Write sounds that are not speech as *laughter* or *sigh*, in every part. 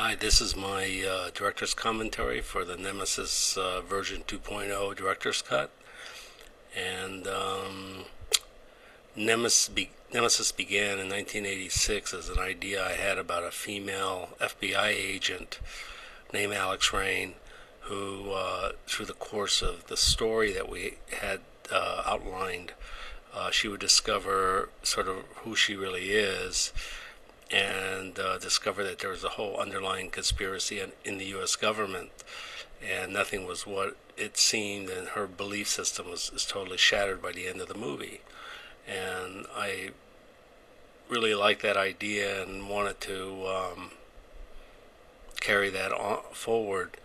Hi, this is my uh, director's commentary for the Nemesis uh, version 2.0 director's cut. And um, Nemesis, be- Nemesis began in 1986 as an idea I had about a female FBI agent named Alex Rain, who, uh, through the course of the story that we had uh, outlined, uh, she would discover sort of who she really is and uh, discover that there was a whole underlying conspiracy in, in, the U.S. government, and nothing was what it seemed, and her belief system was, was totally shattered by the end of the movie. And I really liked that idea and wanted to um, carry that on forward,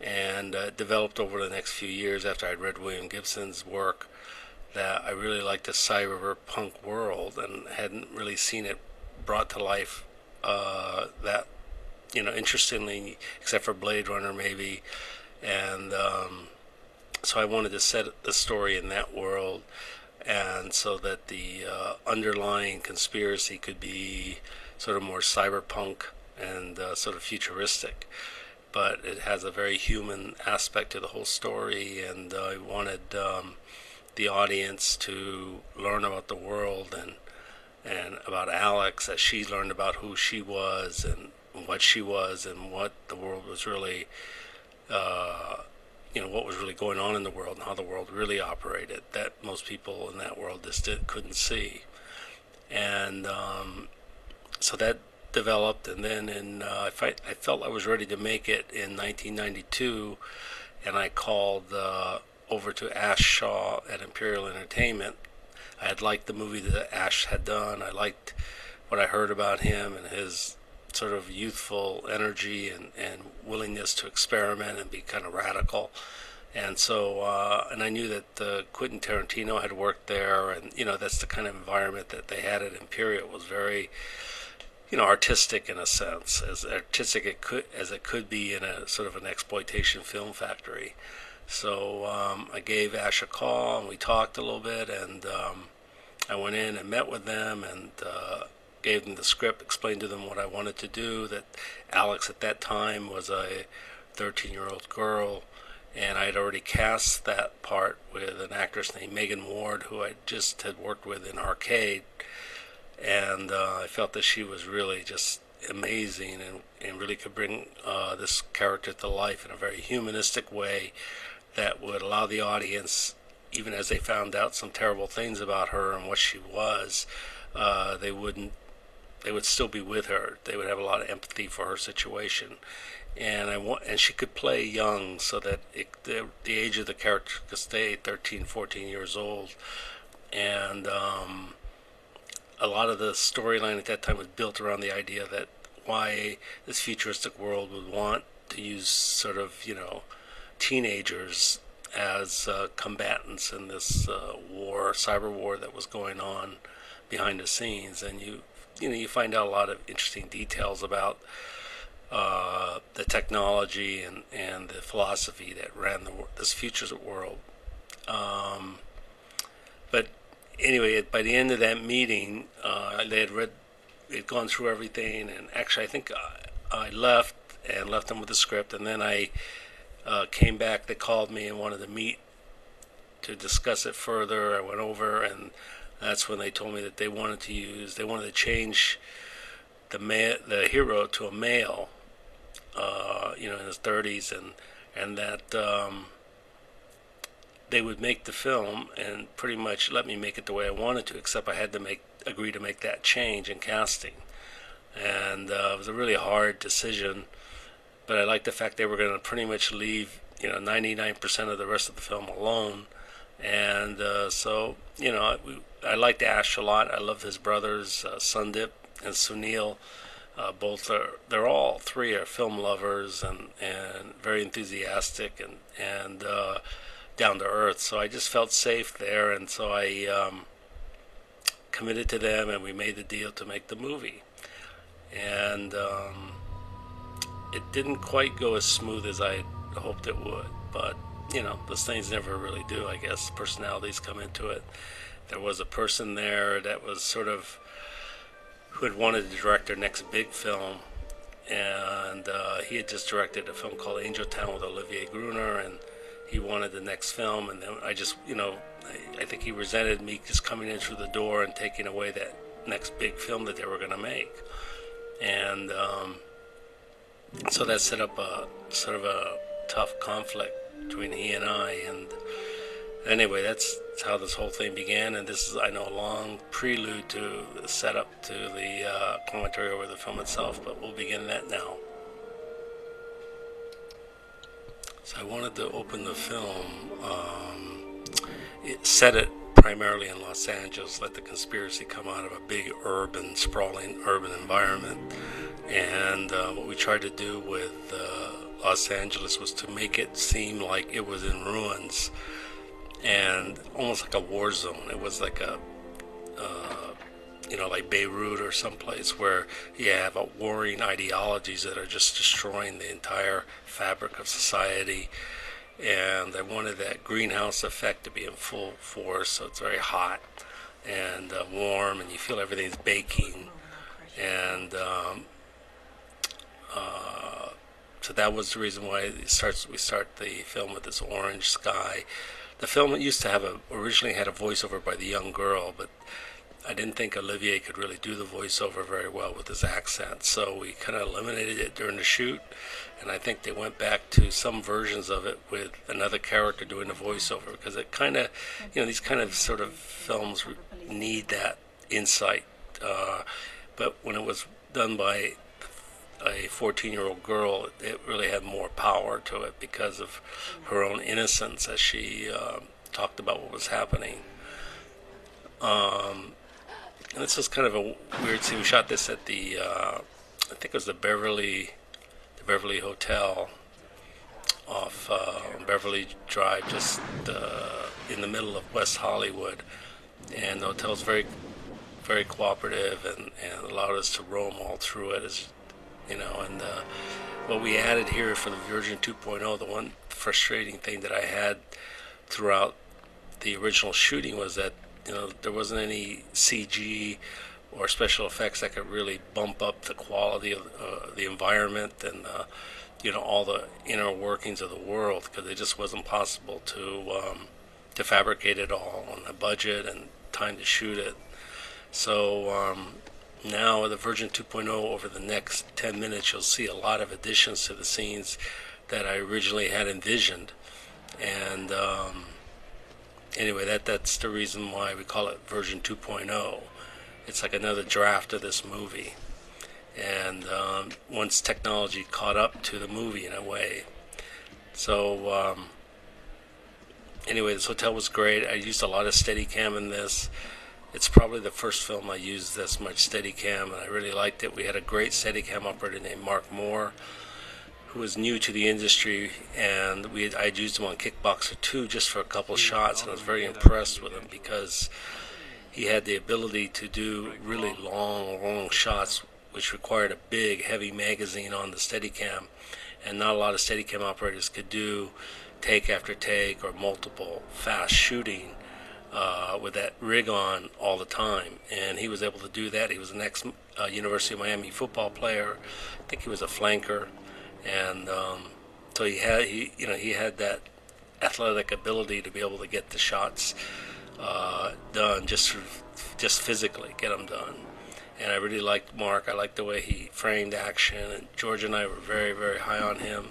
and uh, developed over the next few years after I'd read William Gibson's work that I really liked the cyberpunk world and hadn't really seen it brought to life uh, that you know interestingly except for blade runner maybe. And um, so i wanted to set the story in that world and so that the uh, underlying conspiracy could be sort of more cyberpunk and uh, sort of futuristic. But it has a very human aspect to the whole story and i wanted um, the audience to learn about the world and and about Alex as she learned about who she was and what she was and what the world was really, uh, you know, what was really going on in the world and how the world really operated that most people in that world just did, couldn't see. And um, so that developed, and then in uh, I, I, felt I was ready to make it in 1992, and I called uh, over to Ash Shah at Imperial Entertainment I had liked the movie that Ash had done. I liked what I heard about him and his sort of youthful energy and, and willingness to experiment and be kind of radical. And so, uh, and I knew that uh, Quentin Tarantino had worked there, and you know that's the kind of environment that they had at Imperial was very, you know, artistic in a sense, as artistic it could as it could be in a sort of an exploitation film factory. So um, I gave Ash a call and we talked a little bit, and um, I went in and met with them and uh, gave them the script, explained to them what I wanted to do. That Alex at that time was a 13 year old girl, and I had already cast that part with an actress named Megan Ward, who I just had worked with in Arcade. And uh, I felt that she was really just amazing and, and really could bring uh, this character to life in a very humanistic way that would allow the audience, even as they found out some terrible things about her and what she was, uh, they wouldn't. They would still be with her. They would have a lot of empathy for her situation, and I want, and she could play young so that it, the, the age of the character could stay 13, 14 years old, and um, a lot of the storyline at that time was built around the idea that why this futuristic world would want to use sort of you know teenagers as uh, combatants in this uh, war, cyber war that was going on behind the scenes, and you you know you find out a lot of interesting details about uh, the technology and, and the philosophy that ran the this futures world. Um, but anyway, by the end of that meeting, uh, they had read, they'd gone through everything, and actually, I think I, I left and left them with the script, and then I uh, came back. They called me and wanted to meet to discuss it further. I went over, and that's when they told me that they wanted to use, they wanted to change the ma- the hero to a male, uh, you know, in his 30s, and and that um, they would make the film and pretty much let me make it the way I wanted to, except I had to make agree to make that change in casting, and uh, it was a really hard decision but I like the fact they were going to pretty much leave you know 99% of the rest of the film alone, and uh, so you know I, I liked Ash a lot. I love his brothers uh, Sundip and Sunil. Uh, both are they're all three are film lovers and and very enthusiastic and and uh, down to earth. So I just felt safe there, and so I um, committed to them, and we made the deal to make the movie. And um, it didn't quite go as smooth as I hoped it would, but you know, those things never really do, I guess. Personalities come into it. There was a person there that was sort of who had wanted to direct their next big film, and uh, he had just directed a film called Angel Town with Olivier Gruner, and he wanted the next film. And then I just, you know, I, I think he resented me just coming in through the door and taking away that next big film that they were going to make. And um, so that set up a sort of a tough conflict between he and I. And anyway, that's how this whole thing began. And this is, I know, a long prelude to the setup to the uh, commentary over the film itself, but we'll begin that now. So I wanted to open the film, um, it, set it primarily in Los Angeles, let the conspiracy come out of a big urban, sprawling urban environment. And uh, what we tried to do with uh, Los Angeles was to make it seem like it was in ruins and almost like a war zone. It was like a, uh, you know, like Beirut or someplace where you have warring ideologies that are just destroying the entire fabric of society. And I wanted that greenhouse effect to be in full force, so it's very hot and uh, warm, and you feel everything's baking. And um, uh, so that was the reason why it starts. We start the film with this orange sky the film used to have a originally had a voiceover by the young girl, but I didn't think Olivier could really do the voiceover very well with his accent, so we kind of eliminated it during the shoot. And I think they went back to some versions of it with another character doing the voiceover because it kind of, you know, these kind of sort of films need that insight. Uh, but when it was done by a 14 year old girl, it really had more power to it because of her own innocence as she uh, talked about what was happening. Um, and this was kind of a weird scene. We shot this at the, uh, I think it was the Beverly, the Beverly Hotel off uh, Beverly Drive, just uh, in the middle of West Hollywood. And the hotel's very, very cooperative and, and allowed us to roam all through it you know, and uh, what we added here for the version 2.0, the one frustrating thing that I had throughout the original shooting was that you know there wasn't any CG or special effects that could really bump up the quality of uh, the environment and uh, you know all the inner workings of the world because it just wasn't possible to um, to fabricate it all on a budget and time to shoot it. So um, now the Version 2.0 over the next 10 minutes you'll see a lot of additions to the scenes that I originally had envisioned. And um, anyway that that's the reason why we call it version 2.0 it's like another draft of this movie. And um, once technology caught up to the movie in a way. So um, anyway this hotel was great. I used a lot of Steadicam in this it's probably the first film I used this much Steadicam, and I really liked it. We had a great Steadicam operator named Mark Moore, who was new to the industry, and we had, I'd used him on Kickboxer 2 just for a couple shots, and I was very impressed with him because he had the ability to do really long, long shots, which required a big, heavy magazine on the Steadicam, and not a lot of Steadicam operators could do take after take or multiple fast shooting uh, with that rig on all the time, and he was able to do that. He was an ex uh, University of Miami football player. I think he was a flanker, and um, so he had he you know he had that athletic ability to be able to get the shots uh, done just just physically get them done. And I really liked Mark. I liked the way he framed action, and George and I were very very high on him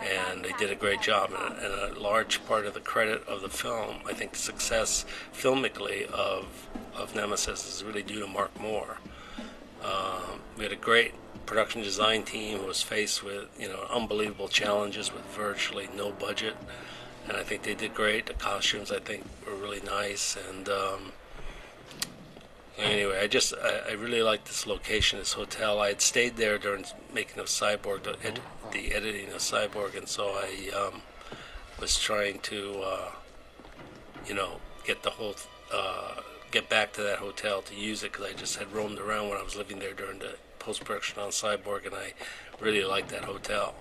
and they did a great job. And, and, a large part of the credit of the film, I think, success filmically of of Nemesis is really due to Mark Moore. Um, we had a great production design team who was faced with you know unbelievable challenges with virtually no budget, and I think they did great. The costumes I think were really nice, and um, anyway, I just I, I really like this location, this hotel. I had stayed there during making of Cyborg, ed, the editing of Cyborg, and so I um, was trying to, uh, you know, get the whole, uh, get back to that hotel to use it because I just had roamed around when I was living there during the post production on Cyborg, and I really liked that hotel.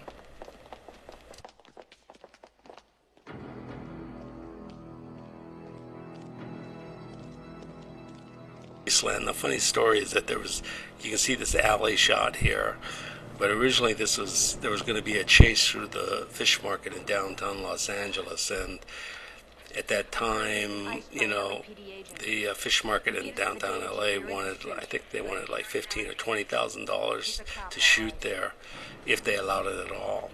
Wasteland. The funny story is that there was, you can see this alley shot here but originally this was there was going to be a chase through the fish market in downtown Los Angeles, and at that time, you know, the uh, fish market in downtown LA wanted, I think they wanted like fifteen or twenty thousand dollars to shoot there, if they allowed it at all.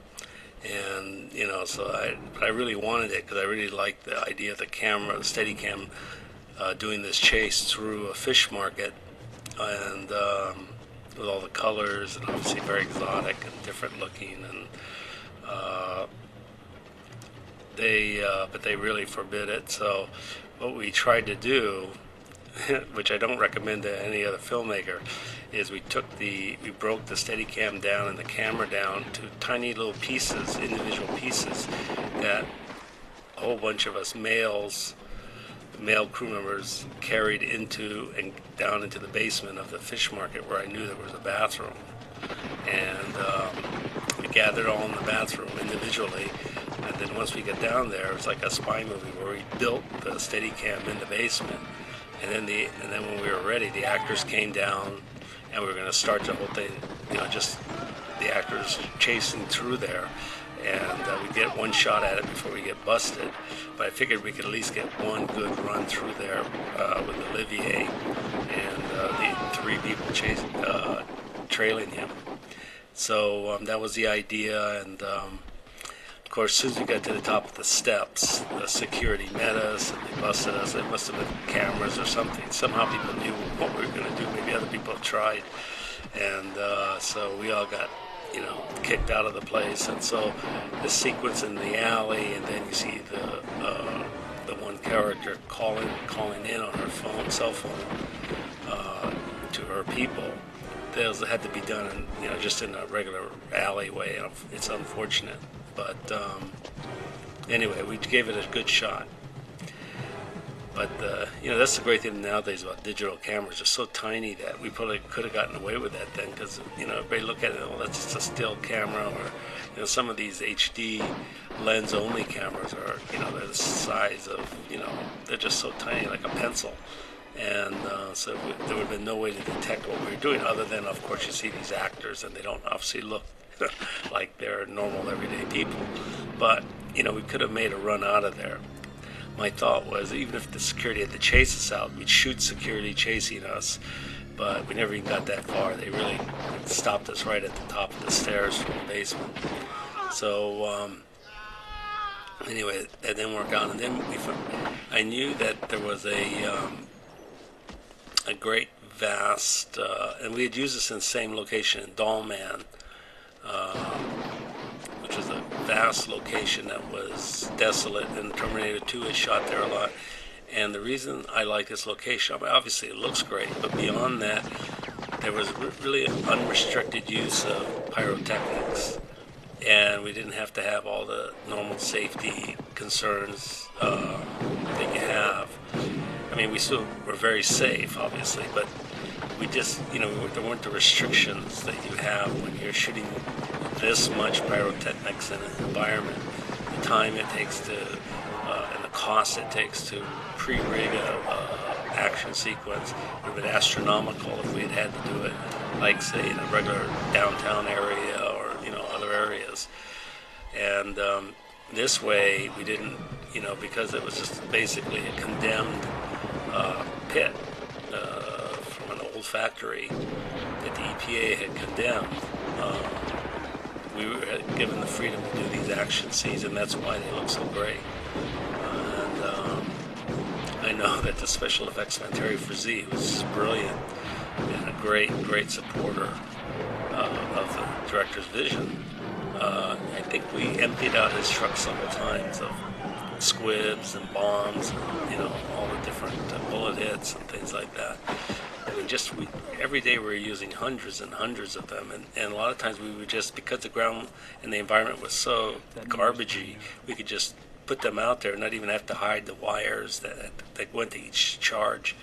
And you know, so I, I really wanted it because I really liked the idea of the camera, the Steadicam, uh, doing this chase through a fish market, and um, with all the colors and obviously very exotic and different looking and. Uh, they uh, but they really forbid it. So what we tried to do, *laughs* which I don't recommend to any other filmmaker, is we took the we broke the Steadicam down and the camera down to tiny little pieces, individual pieces that a whole bunch of us males male crew members carried into and down into the basement of the fish market where I knew there was a bathroom. And um, we gathered all in the bathroom individually and then once we got down there, it's like a spy movie where we built the Steadicam in the basement. And then the and then when we were ready, the actors came down, and we were going to start the whole thing. You know, just the actors chasing through there, and uh, we get one shot at it before we get busted. But I figured we could at least get one good run through there uh, with Olivier and uh, the three people chasing, uh, trailing him. So um, that was the idea, and. Um, of course, as soon as we got to the top of the steps, the security met us and they busted us. It must have been cameras or something. Somehow people knew what we were going to do. Maybe other people tried. And uh, so we all got, you know, kicked out of the place. And so the sequence in the alley, and then you see the uh, the one character calling calling in on her phone, cell phone, uh, to her people. Those had to be done, in, you know, just in a regular alleyway. It's unfortunate. But um, anyway, we gave it a good shot. But uh, you know that's the great thing nowadays about digital cameras. They're so tiny that we probably could have gotten away with that then, because you know everybody look at it, well, that's just a still camera, or you know some of these HD lens-only cameras are you know they're the size of you know they're just so tiny like a pencil, and uh, so there would have been no way to detect what we were doing other than of course you see these actors and they don't obviously look *laughs* like they're normal everyday people. But, you know, we could have made a run out of there. My thought was even if the security had to chase us out, we'd shoot security chasing us. But we never even got that far. They really stopped us right at the top of the stairs from the basement. So, um, anyway, that didn't work out. And then we, I knew that there was a um, a great vast, uh, and we had used this in the same location in Dollman, uh, which was a vast location that was desolate, and Terminator 2 is shot there a lot. And the reason I like this location, obviously it looks great, but beyond that, there was really unrestricted use of pyrotechnics, and we didn't have to have all the normal safety concerns uh, that you have. I mean, we still were very safe, obviously, but we just, you know, there weren't the restrictions that you have when you're shooting this much pyrotechnics in an environment. The time it takes to, uh, and the cost it takes to pre-rig a, action sequence would have been astronomical if we had had to do it, like say in a regular downtown area or you know other areas. And um, this way, we didn't, you know, because it was just basically a condemned uh, pit. Uh, factory that the EPA had condemned, um, we were given the freedom to do these action scenes, and that's why they look so great. and um, I know that the special effects man Terry Frazee, was brilliant and a great, great supporter uh, of the director's vision, uh, I think we emptied out his truck several times of squibs and bombs, and, you know, all the different uh, bullet hits and things like that. I mean, just we, every day we were using hundreds and hundreds of them, and, and a lot of times we would just because the ground and the environment was so garbagey, we could just put them out there, and not even have to hide the wires that that went to each charge.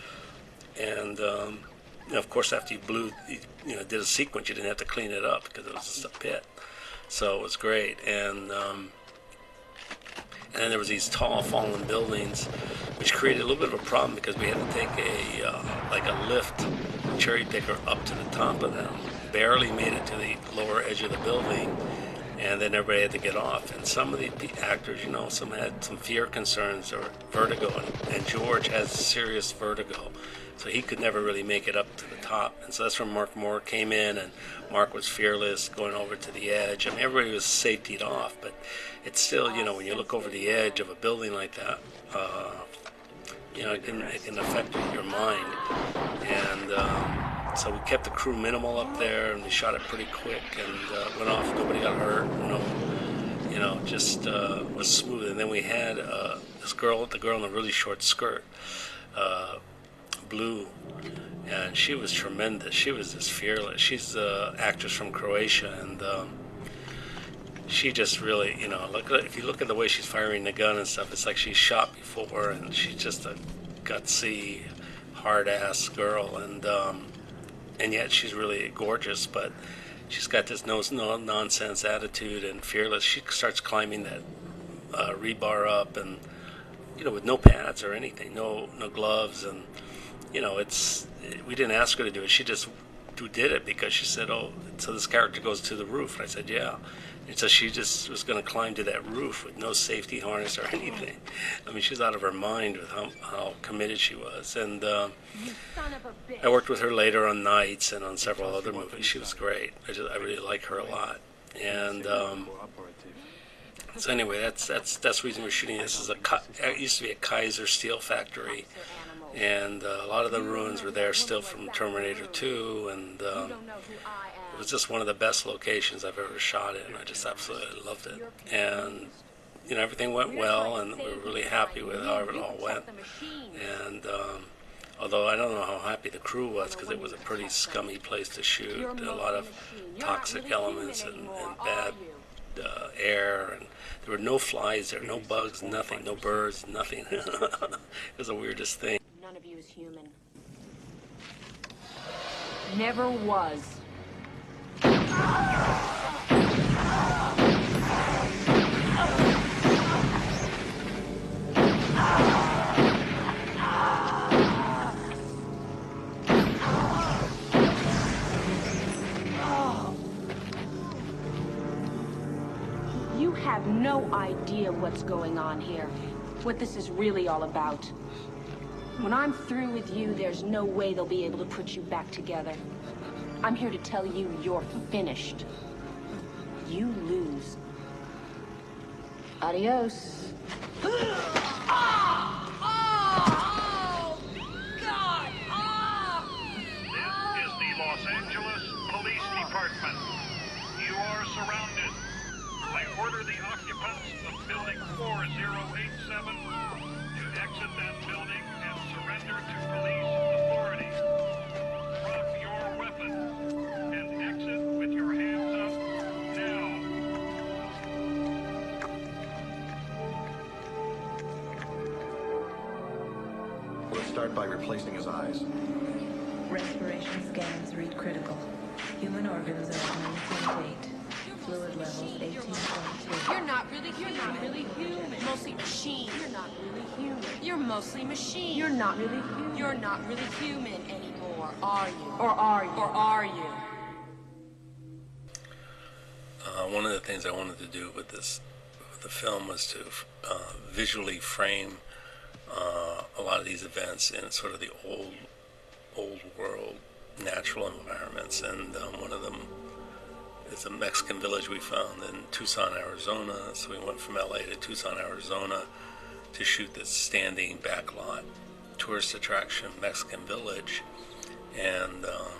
And um, you know, of course, after you blew, you know, did a sequence, you didn't have to clean it up because it was just a pit. So it was great, and um, and then there was these tall fallen buildings, which created a little bit of a problem because we had to take a uh, like a lift cherry picker up to the top of them, barely made it to the lower edge of the building, and then everybody had to get off. And some of the, the actors, you know, some had some fear concerns or vertigo, and, and George has serious vertigo, so he could never really make it up to the top. And so that's when Mark Moore came in, and Mark was fearless, going over to the edge. I mean, everybody was safetied off, but it's still, you know, when you look over the edge of a building like that, uh, you know, it can it can affect your mind. And um, so we kept the crew minimal up there, and we shot it pretty quick, and uh, went off. Nobody got hurt. No, you know, just uh, was smooth. And then we had uh, this girl, the girl in a really short skirt, uh, blue, and she was tremendous. She was just fearless. She's the actress from Croatia, and um, she just really, you know, look if you look at the way she's firing the gun and stuff, it's like she's shot before, and she's just a gutsy, hard ass girl, and um, and yet she's really gorgeous, but she's got this no, no nonsense attitude and fearless. She starts climbing that uh, rebar up, and you know, with no pads or anything, no no gloves, and you know, it's we didn't ask her to do it. She just did it because she said, "Oh, so this character goes to the roof." And I said, "Yeah." And so she just was going to climb to that roof with no safety harness or *laughs* anything. I mean, she was out of her mind with how, how committed she was. And uh, I worked with her later on Knights and on several other movies. She was great. I just I really like her a lot. And um, so anyway, that's that's that's the reason we're shooting. This is a it used to be a Kaiser steel factory, and uh, a lot of the ruins were there still from Terminator 2, and um, it was just one of the best locations I've ever shot in. I just absolutely loved it, and you know everything went well, and we were really happy with how it all went. And um, although I don't know how happy the crew was because it was a pretty scummy place to shoot, a lot of toxic elements and, and bad uh, air, and there were no flies there, no bugs, nothing, no birds, nothing. *laughs* it was the weirdest thing. None of you is human. Never was. You have no idea what's going on here. What this is really all about. When I'm through with you, there's no way they'll be able to put you back together. I'm here to tell you you're finished. You lose. Adios. *gasps* *gasps* organs at 9.8. Fluid levels 18.2. You're not really human. You're not really human. Mostly machine. You're not really human. You're mostly machine. You're not really human. You're not really human anymore, are you? Or are you? Or are you? Uh, one of the things I wanted to do with this, with the film, was to uh, visually frame uh, a lot of these events in sort of the old, old world natural environments, and um, one of them is a Mexican village we found in Tucson, Arizona. So we went from LA to Tucson, Arizona, to shoot this standing backlot tourist attraction, Mexican village, and um,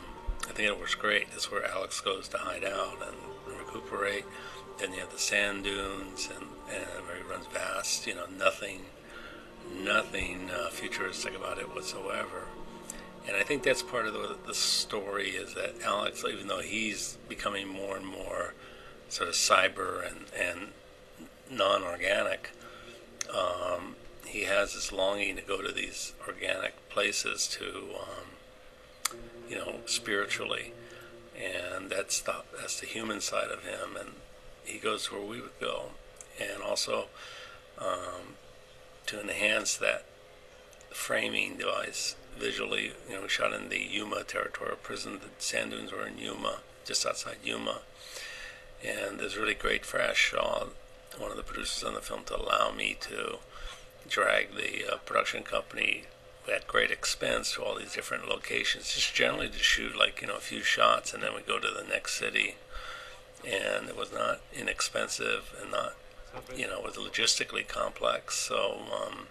I think it works great. That's where Alex goes to hide out and recuperate. Then you have the sand dunes, and, and where he runs vast. You know, nothing, nothing uh, futuristic about it whatsoever. And I think that's part of the, the story is that Alex, even though he's becoming more and more sort of cyber and, and non-organic, um, he has this longing to go to these organic places to, um, you know, spiritually, and that's the that's the human side of him, and he goes where we would go, and also um, to enhance that framing device visually. You know, shot in the Yuma territorial prison. The sand dunes were in Yuma, just outside Yuma. And it was really great for Ash Shah, one of the producers on the film, to allow me to drag the uh, production company at great expense to all these different locations, just generally to shoot like, you know, a few shots and then we go to the next city. And it was not inexpensive and not, you know, it was logistically complex. So um,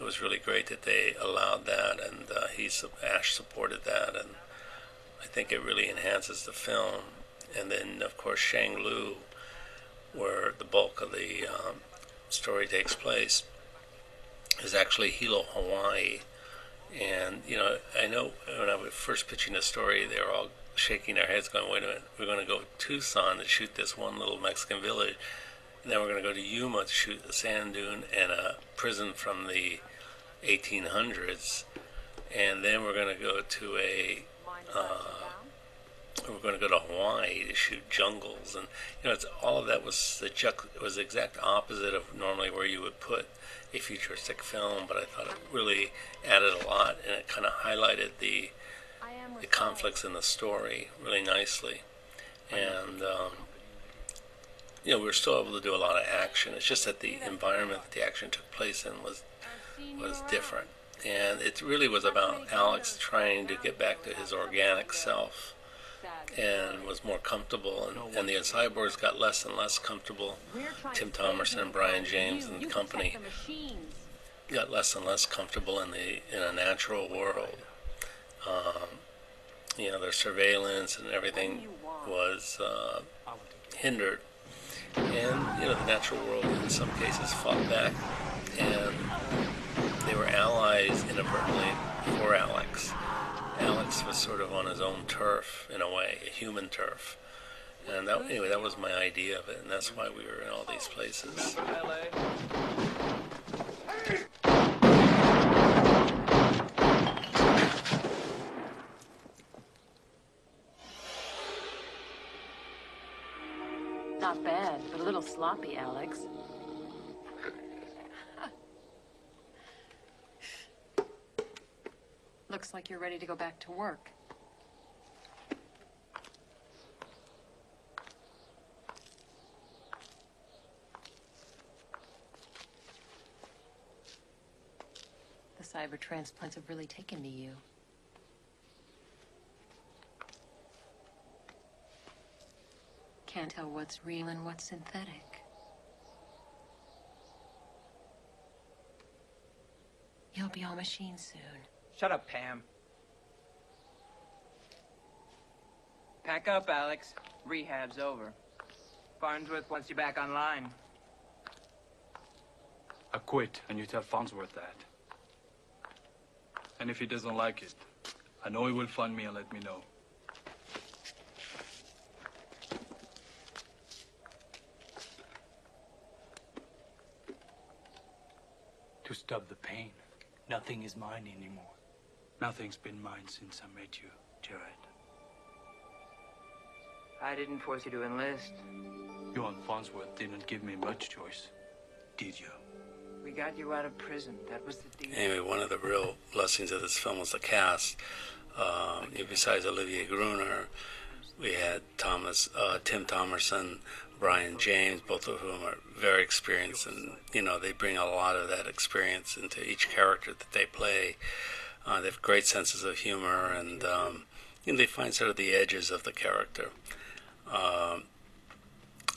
it was really great that they allowed that and uh, he, Ash supported that. And I think it really enhances the film. And then, of course, Shang-Lu, where the bulk of the um, story takes place is actually Hilo, Hawaii. And, you know, I know when I was first pitching the story, they were all shaking their heads, going, wait a minute, we're going to go to Tucson to shoot this one little Mexican village. And then we're going to go to Yuma to shoot a sand dune and a prison from the 1800s. And then we're going to go to a uh, we were going to go to Hawaii to shoot jungles, and you know, it's all of that was the was the exact opposite of normally where you would put a futuristic film. But I thought it really added a lot, and it kind of highlighted the the conflicts in the story really nicely, and um, you know, we were still able to do a lot of action. It's just that the environment that the action took place in was was different, and it really was about Alex trying to get back to his organic self and was more comfortable, and, and the cyborgs got less and less comfortable. Tim Thomerson, and Brian James, and the company got less and less comfortable in the in a natural world. Um, you know, their surveillance and everything was uh, hindered, and you know, the natural world in some cases fought back, and were allies inadvertently for Alex. Alex was sort of on his own turf in a way, a human turf. And that, anyway, that was my idea of it, and that's why we were in all these places. Not bad, but a little sloppy, Alex. Looks like you're ready to go back to work. The cyber transplants have really taken to you. Can't tell what's real and what's synthetic. You'll be all machine soon. Shut up, Pam. Pack up, Alex. Rehab's over. Farnsworth wants you back online. I quit, and you tell Farnsworth that. And if he doesn't like it, I know he will find me and let me know. To stop the pain. Nothing is mine anymore. Nothing's been mine since I met you, Jared. I didn't force you to enlist. You and Farnsworth didn't give me much choice, did you? We got you out of prison. That was the deal. Anyway, one of the real blessings of this film was the cast. Um, besides Olivier Gruner, we had Thomas, uh, Tim Thomerson, Brian James, both of whom are very experienced, and you know they bring a lot of that experience into each character that they play. Uh, they have great senses of humor, and um, they find sort of the edges of the character. Um,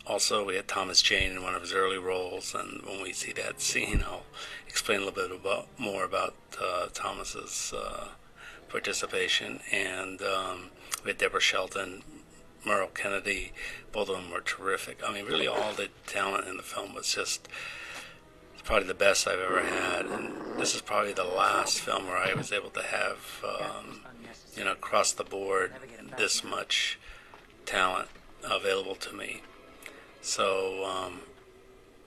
also, we had Thomas Jane in one of his early roles, and when we see that scene, I'll explain a little bit about more about uh, Thomas's uh, participation. And um, we had Deborah Shelton, Merle Kennedy, both of them were terrific. I mean, really, all the talent in the film was just probably the best I've ever had. And this is probably the last film where I was able to have, um, you know, across the board, this much talent available to me. So, um,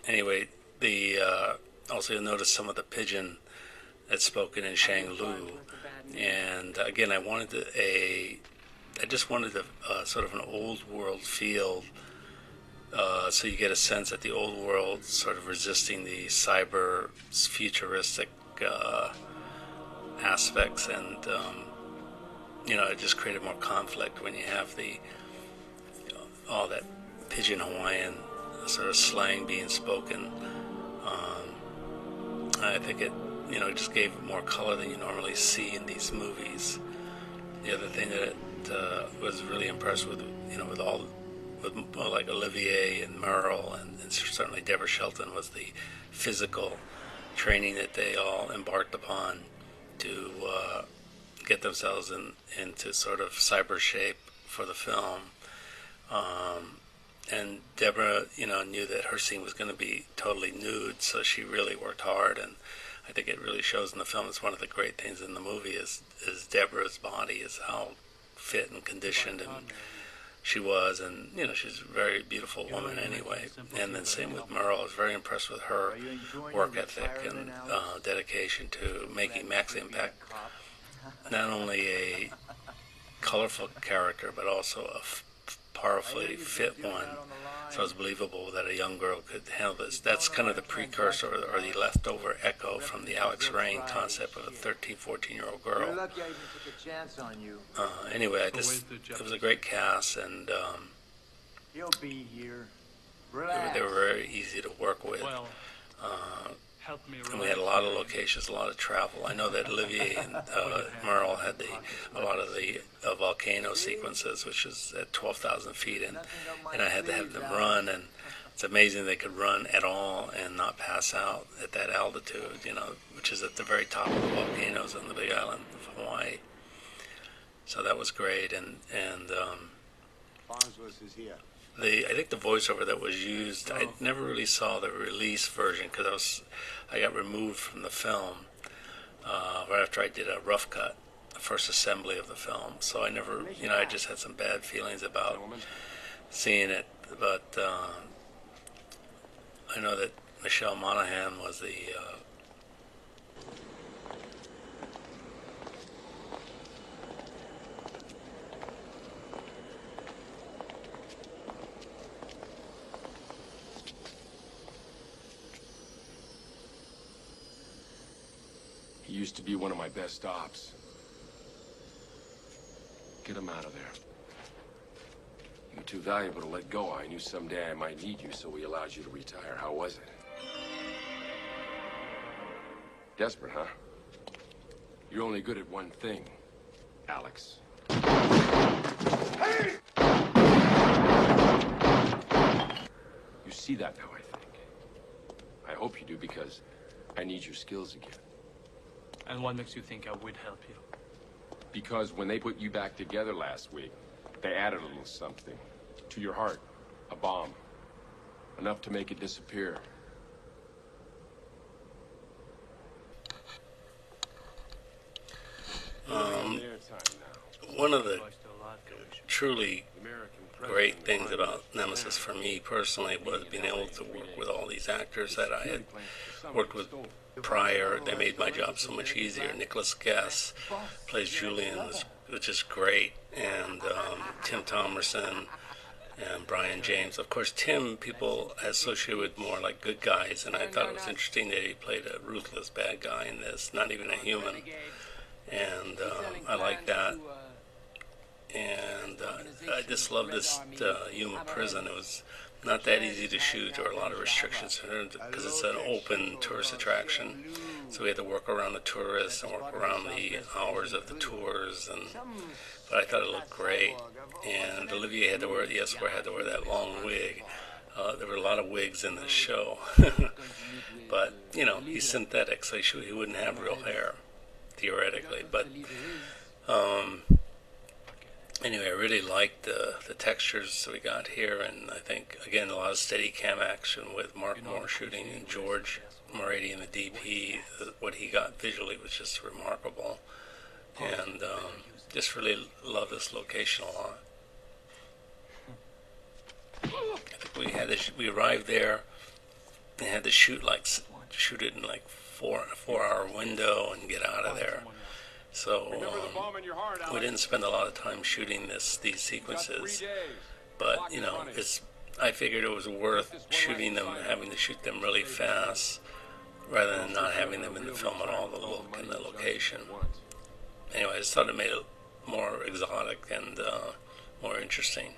anyway, the uh, also you'll notice some of the pidgin that's spoken in Shang-Lu. And again, I wanted a, I just wanted a, uh, sort of an old world feel uh, so you get a sense that the old world sort of resisting the cyber futuristic uh, aspects, and um, you know, it just created more conflict when you have the all that pidgin Hawaiian sort of slang being spoken. Um, I think it, you know, just gave more color than you normally see in these movies. The other thing that it uh, was really impressed with, you know, with all, with like Olivier and Merle and, and certainly Deborah Shelton was the physical training that they all embarked upon to uh, get themselves in, into sort of cyber shape for the film. Um, and Deborah, you know, knew that her scene was going to be totally nude, so she really worked hard, and I think it really shows in the film. It's one of the great things in the movie is is Deborah's body is how fit and conditioned and she was, and you know, she's a very beautiful woman anyway. And then same with Merle. I was very impressed with her work ethic and uh, dedication to making Max Impact not only a *laughs* colorful character, but also a f- powerfully fit one. So it's believable that a young girl could handle this. That's kind of the precursor or the leftover echo from the Alex Rain concept of a 13, 14 year old girl. Uh, anyway, I just, it was a great cast, and um, He'll be here. they were, they were very easy to work with. Uh, and we had a lot of locations, a lot of travel. I know that Olivier and uh, Merle had the a lot of the uh, volcano sequences, which is at 12,000 feet, and and I had to have them run. And it's amazing they could run at all and not pass out at that altitude, you know, which is at the very top of the volcanoes on the Big Island of Hawaii. So that was great, and and um, the I think the voiceover that was used, I never really saw the release version because I was I got removed from the film uh, right after I did a rough cut, the first assembly of the film. So I never, you know, I just had some bad feelings about seeing it. But uh, I know that Michelle Monaghan was the uh, used to be one of my best ops. Get him out of there. You're too valuable to let go. I knew someday I might need you, so we allowed you to retire. How was it? Desperate, huh? You're only good at one thing, Alex. Hey! You see that now, I think. I hope you do because I need your skills again. And what makes you think I would help you? Because when they put you back together last week, they added a little something to your heart. A bomb. Enough to make it disappear. um, one of the truly great things about Nemesis for me personally was being able to work with all these actors that I had worked with prior. They made my job so much easier. Nicholas Guest plays Julian, which is great, and um, Tim Thomerson and Brian James. Of course, Tim people associate with more like good guys, and I thought it was interesting that he played a ruthless bad guy in this, not even a human, and um, I like that and uh, I just love this uh, Yuma prison. It was not that easy to shoot. Were a lot of restrictions because it's an open tourist attraction. So we had to work around the tourists and work around the hours of the tours. And but I thought it looked great. And Olivier had to wear the escort had to wear that long wig. Uh, there were a lot of wigs in this show, *laughs* but you know he's synthetic, so he, he wouldn't have real hair theoretically. But um, anyway, I really liked the the textures we got here, and I think again a lot of Steadicam action with Mark Moore shooting and George Mooradian in the DP. What he got visually was just remarkable, and um, just really love this location a lot. I think we had to we arrived there and had to shoot like shoot it in like four four hour window and get out of there. So we didn't spend a lot of time shooting this these sequences, but you know, it's I figured it was worth shooting them, having to shoot them really fast, rather than not having them in the film at all, the look and the location. Anyway, I just thought it made it more exotic and uh, more interesting.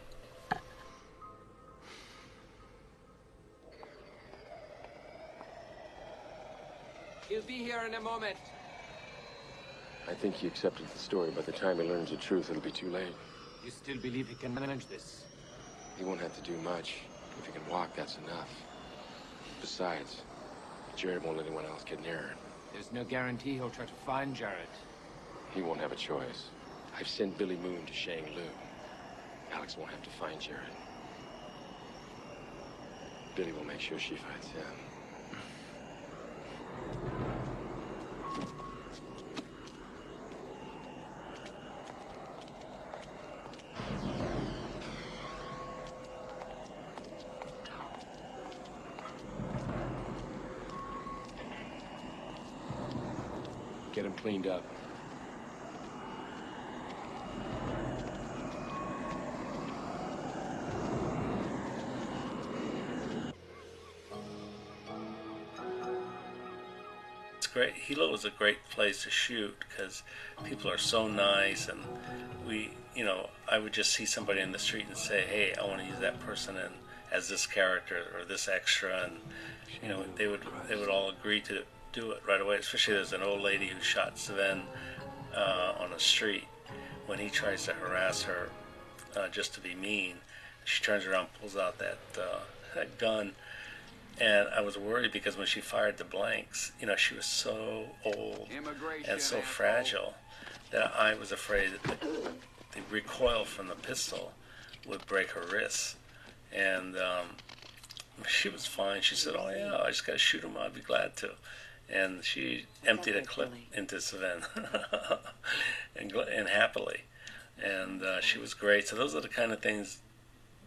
He'll be here in a moment. I think he accepted the story. By the time he learns the truth, it'll be too late. You still believe he can manage this? He won't have to do much. If he can walk, that's enough. Besides, Jared won't let anyone else get near her. There's no guarantee he'll try to find Jared. He won't have a choice. I've sent Billy Moon to Shang Lu. Alex won't have to find Jared. Billy will make sure she finds him. *laughs* cleaned up. It's great. Hilo was a great place to shoot because people are so nice, and we, you know, I would just see somebody in the street and say, "Hey, I want to use that person as this character or this extra," and you know, they would they would all agree to do it right away. Especially there's an old lady who shot Sven uh, on the street when he tries to harass her uh, just to be mean. She turns around, pulls out that uh, that gun and I was worried because when she fired the blanks, you know, she was so old and so fragile that I was afraid that the, the recoil from the pistol would break her wrists. And um, she was fine. She said, "Oh yeah, I just got to shoot him. I'd be glad to." And she emptied a clip into Sven, *laughs* and, and happily, and uh, she was great. So those are the kind of things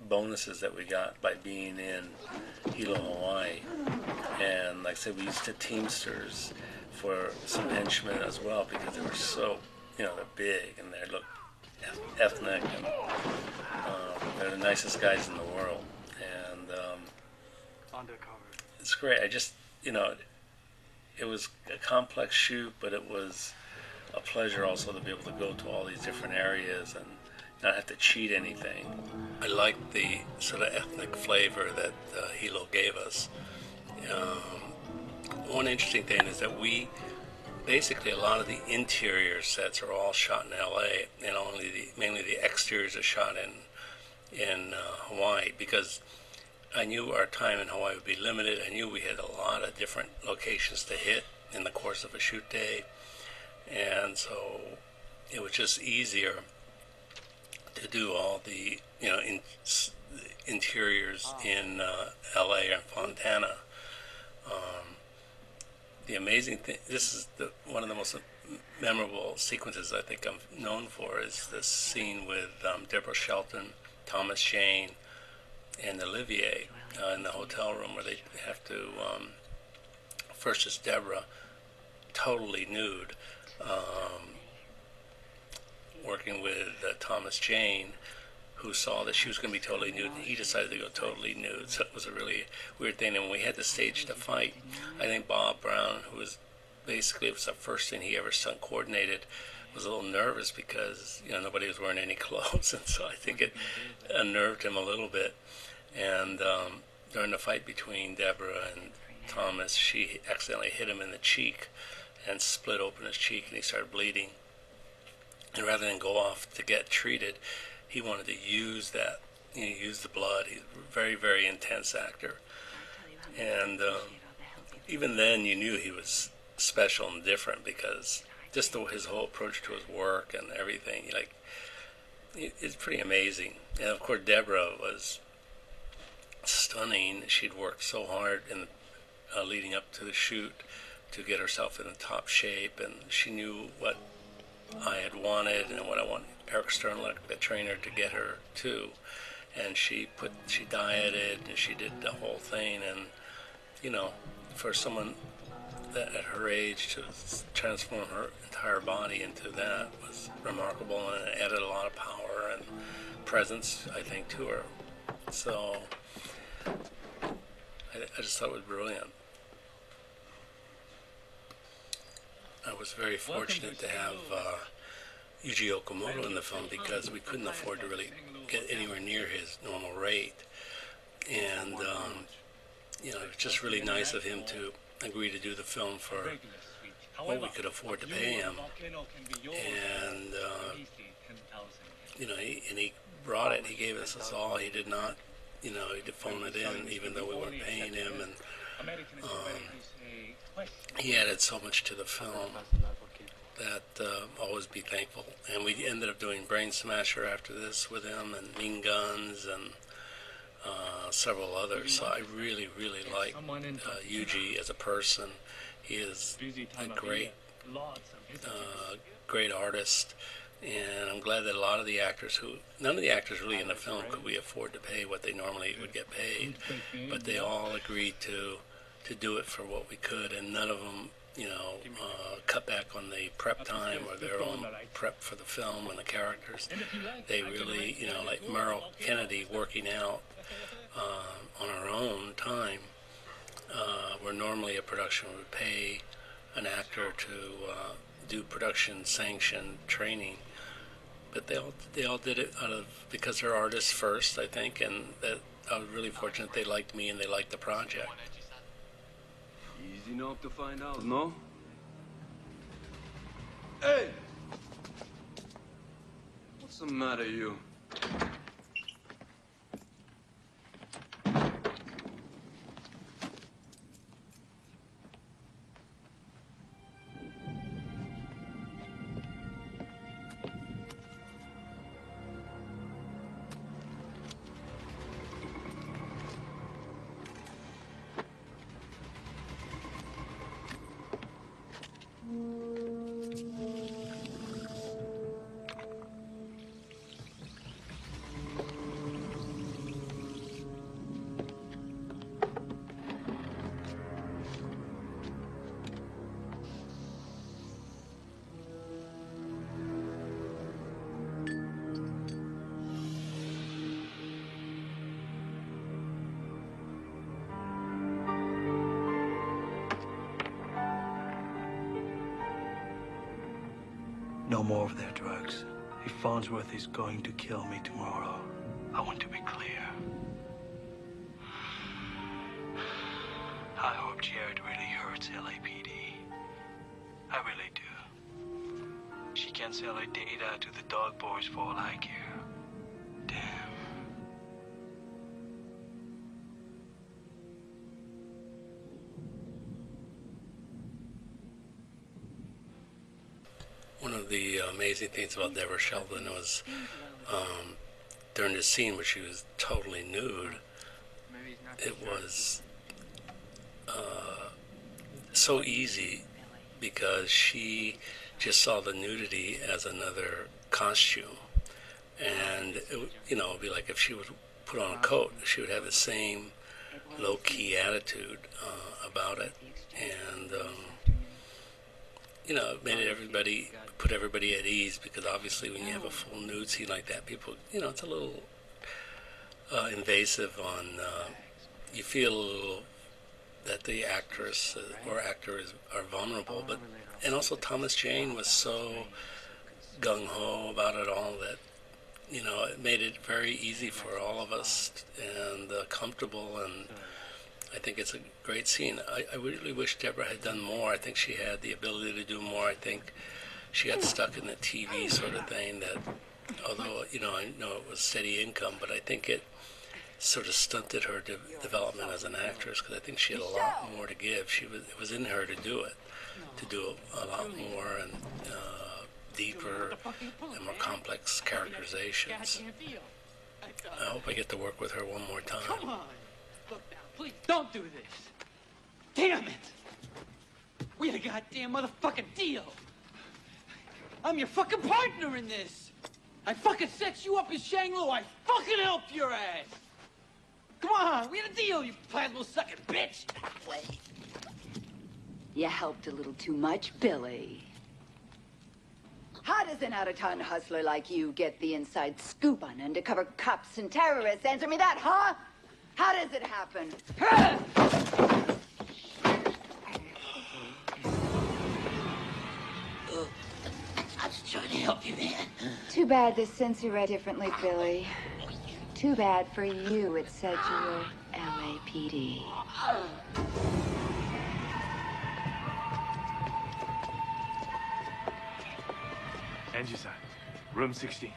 bonuses that we got by being in Hilo, Hawaii. And like I said, we used to Teamsters for some henchmen as well because they were so, you know, they're big and they look ethnic and um, they're the nicest guys in the world. And um, Undercover. it's great. I just, you know, it was a complex shoot, but it was a pleasure also to be able to go to all these different areas and not have to cheat anything. I liked the sort of ethnic flavor that uh, Hilo gave us. Um, one interesting thing is that we basically a lot of the interior sets are all shot in LA, and only the mainly the exteriors are shot in in uh, Hawaii because I knew our time in Hawaii would be limited. I knew we had a lot of different locations to hit in the course of a shoot day, and so it was just easier to do all the you know in, interiors in uh, L.A. and Fontana. Um, the amazing thing, this is the, one of the most memorable sequences I think I'm known for is this scene with um, Deborah Shelton, Thomas Jane, and Olivier uh, in the hotel room where they have to. Um, first is Deborah, totally nude, um, working with uh, Thomas Jane, who saw that she was going to be totally nude, and he decided to go totally nude. So it was a really weird thing. And when we had to stage the fight, I think Bob Brown, who was basically it was the first thing he ever stunt coordinated, was a little nervous because you know nobody was wearing any *laughs* clothes, and so I think it unnerved him a little bit. And um, during the fight between Deborah and Thomas, she accidentally hit him in the cheek and split open his cheek, and he started bleeding. And rather than go off to get treated, he wanted to use that, you know, use the blood. He's a very, very intense actor. And um, even then, you knew he was special and different because just the, his whole approach to his work and everything, like, it- it's pretty amazing. And of course, Deborah was stunning. She'd worked so hard in uh, leading up to the shoot to get herself in the top shape, and she knew what I had wanted and what I wanted Eric Sternlick, the trainer, to get her to. And she put she dieted and she did the whole thing. And you know, for someone that at her age to transform her entire body into that was remarkable and it added a lot of power and presence, I think, to her. So I, I just thought it was brilliant. I was very fortunate to have uh, Yuji Okumoto in the film because we couldn't afford to really get anywhere near his normal rate. And, um, you know, it's just really nice of him to agree to do the film for what we could afford to pay him. And, uh, you know, he, and he brought it. He gave us this all. He did not, you know, he did phone it in, even though we weren't paying him. And um, he added so much to the film that uh, always be thankful. And we ended up doing Brain Smasher after this with him, and Mean Guns, and uh, several others. So I really, really like uh, Yuji as a person. He is a great, uh, great artist, and I'm glad that a lot of the actors who, none of the actors really in the film could we afford to pay what they normally would get paid, but they all agreed to to do it for what we could, and none of them you know, uh, cut back on the prep time or their own prep for the film and the characters. They really, you know, like Merle Kennedy working out uh, on our own time, uh, where normally a production would pay an actor to uh, do production sanctioned training. But they all they all did it out of because they're artists first, I think, and that I was really fortunate they liked me and they liked the project. Easy enough to find out, no? Hey! What's the matter, you? More of their drugs. If Farnsworth is going to kill me tomorrow, I want to be clear. I hope Jared really hurts LAPD. I really do. She can sell her data to the dog boys for all I care. Amazing things about Deborah Shelton was um, during the scene where she was totally nude, it was uh, so easy because she just saw the nudity as another costume. And, it, would- you know, it'd be like if she would put on a coat, she would have the same low key attitude uh, about it. And, um, you know, it made everybody put everybody at ease because obviously when you have a full nude scene like that, people, you know, it's a little uh, invasive on. Uh, you feel a little that the actress or actor is are vulnerable, but and also Thomas Jane was so gung ho about it all that you know it made it very easy for all of us and uh, comfortable and. I think it's a great scene. I, I really wish Deborah had done more. I think she had the ability to do more. I think she got stuck in the TV sort of thing that, although, you know, I know it was steady income, but I think it sort of stunted her de- development as an actress because I think she had a lot more to give. She was, it was in her to do it, to do a, a lot more and uh, deeper and more complex characterizations. I hope I get to work with her one more time. Please don't do this. Damn it. We had a goddamn motherfucking deal. I'm your fucking partner in this. I fucking set you up in Shang-Lu. I fucking helped your ass. Come on, we had a deal, you plasma sucking bitch. Wait. You helped a little too much, Billy. How does an out-of-town hustler like you get the inside scoop on undercover cops and terrorists? Answer me that, huh? How does it happen? I was trying to help you, man. Too bad this sense you read differently, Billy. Too bad for you it said you were LAPD. Angie-san, room 16.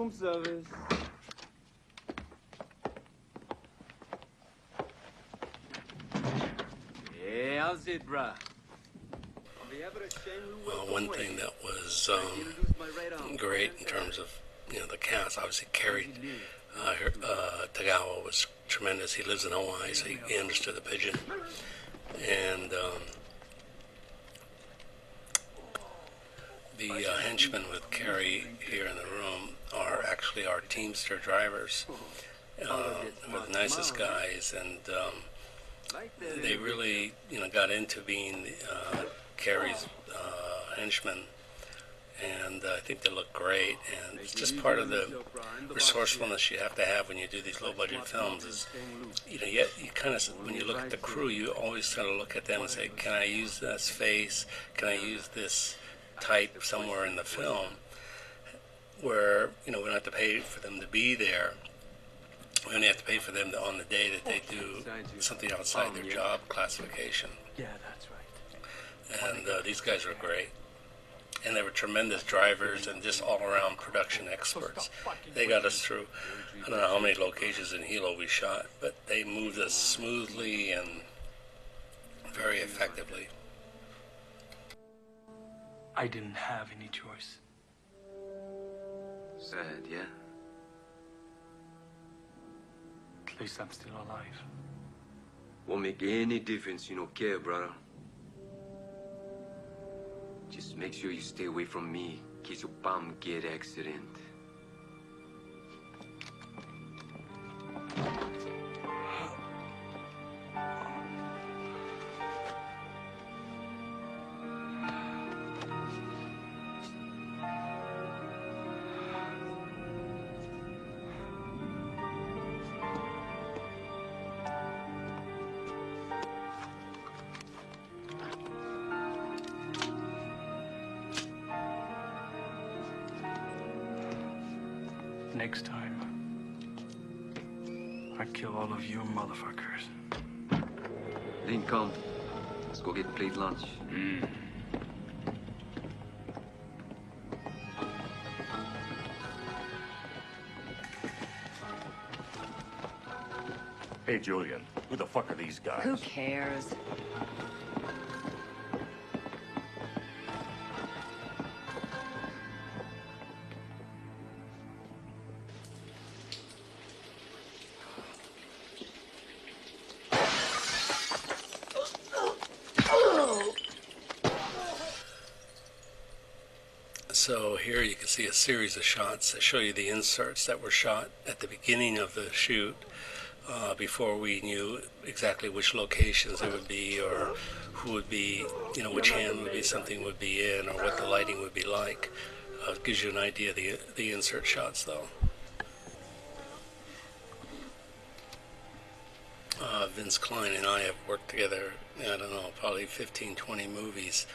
Room service. Hey, how's it, bruh? Well, one thing that was um, great in terms of you know the cast, obviously Cary uh, uh, Tagawa was tremendous. He lives in Hawaii, so he, he understood the pidgin, and um, the uh, henchmen with Cary here in the room are actually our Teamster drivers. Uh, were the nicest guys, and um, they really, you know, got into being uh, Cary's uh, henchmen, and uh, I think they look great. And it's just part of the resourcefulness you have to have when you do these low-budget films. Is you know, you, you kind of when you look at the crew, you always try to look at them and say, "Can I use this face? Can I use this type somewhere in the film?" Where you know we don't have to pay for them to be there. We only have to pay for them on the day that they do something outside their job classification. Yeah, that's right. And uh, these guys were great. And they were tremendous drivers and just all around production experts. They got us through, I don't know how many locations in Hilo we shot, but they moved us smoothly and very effectively. I didn't have any choice. Sad, yeah? At least I'm still alive. Won't make any difference you don't care, brother. Just make sure you stay away from me in case your bomb get accident. Kill all of you motherfuckers. Lincoln, let's go get plate lunch. Mm. Hey, Julian, who the fuck are these guys? Who cares? Series of shots that show you the inserts that were shot at the beginning of the shoot uh, before we knew exactly which locations it would be or who would be, you know, which hand would be something would be in or what the lighting would be like. Uh, it gives you an idea of the, the insert shots though. Uh, Vince Klyn and I have worked together, I don't know, probably 15, 20 movies.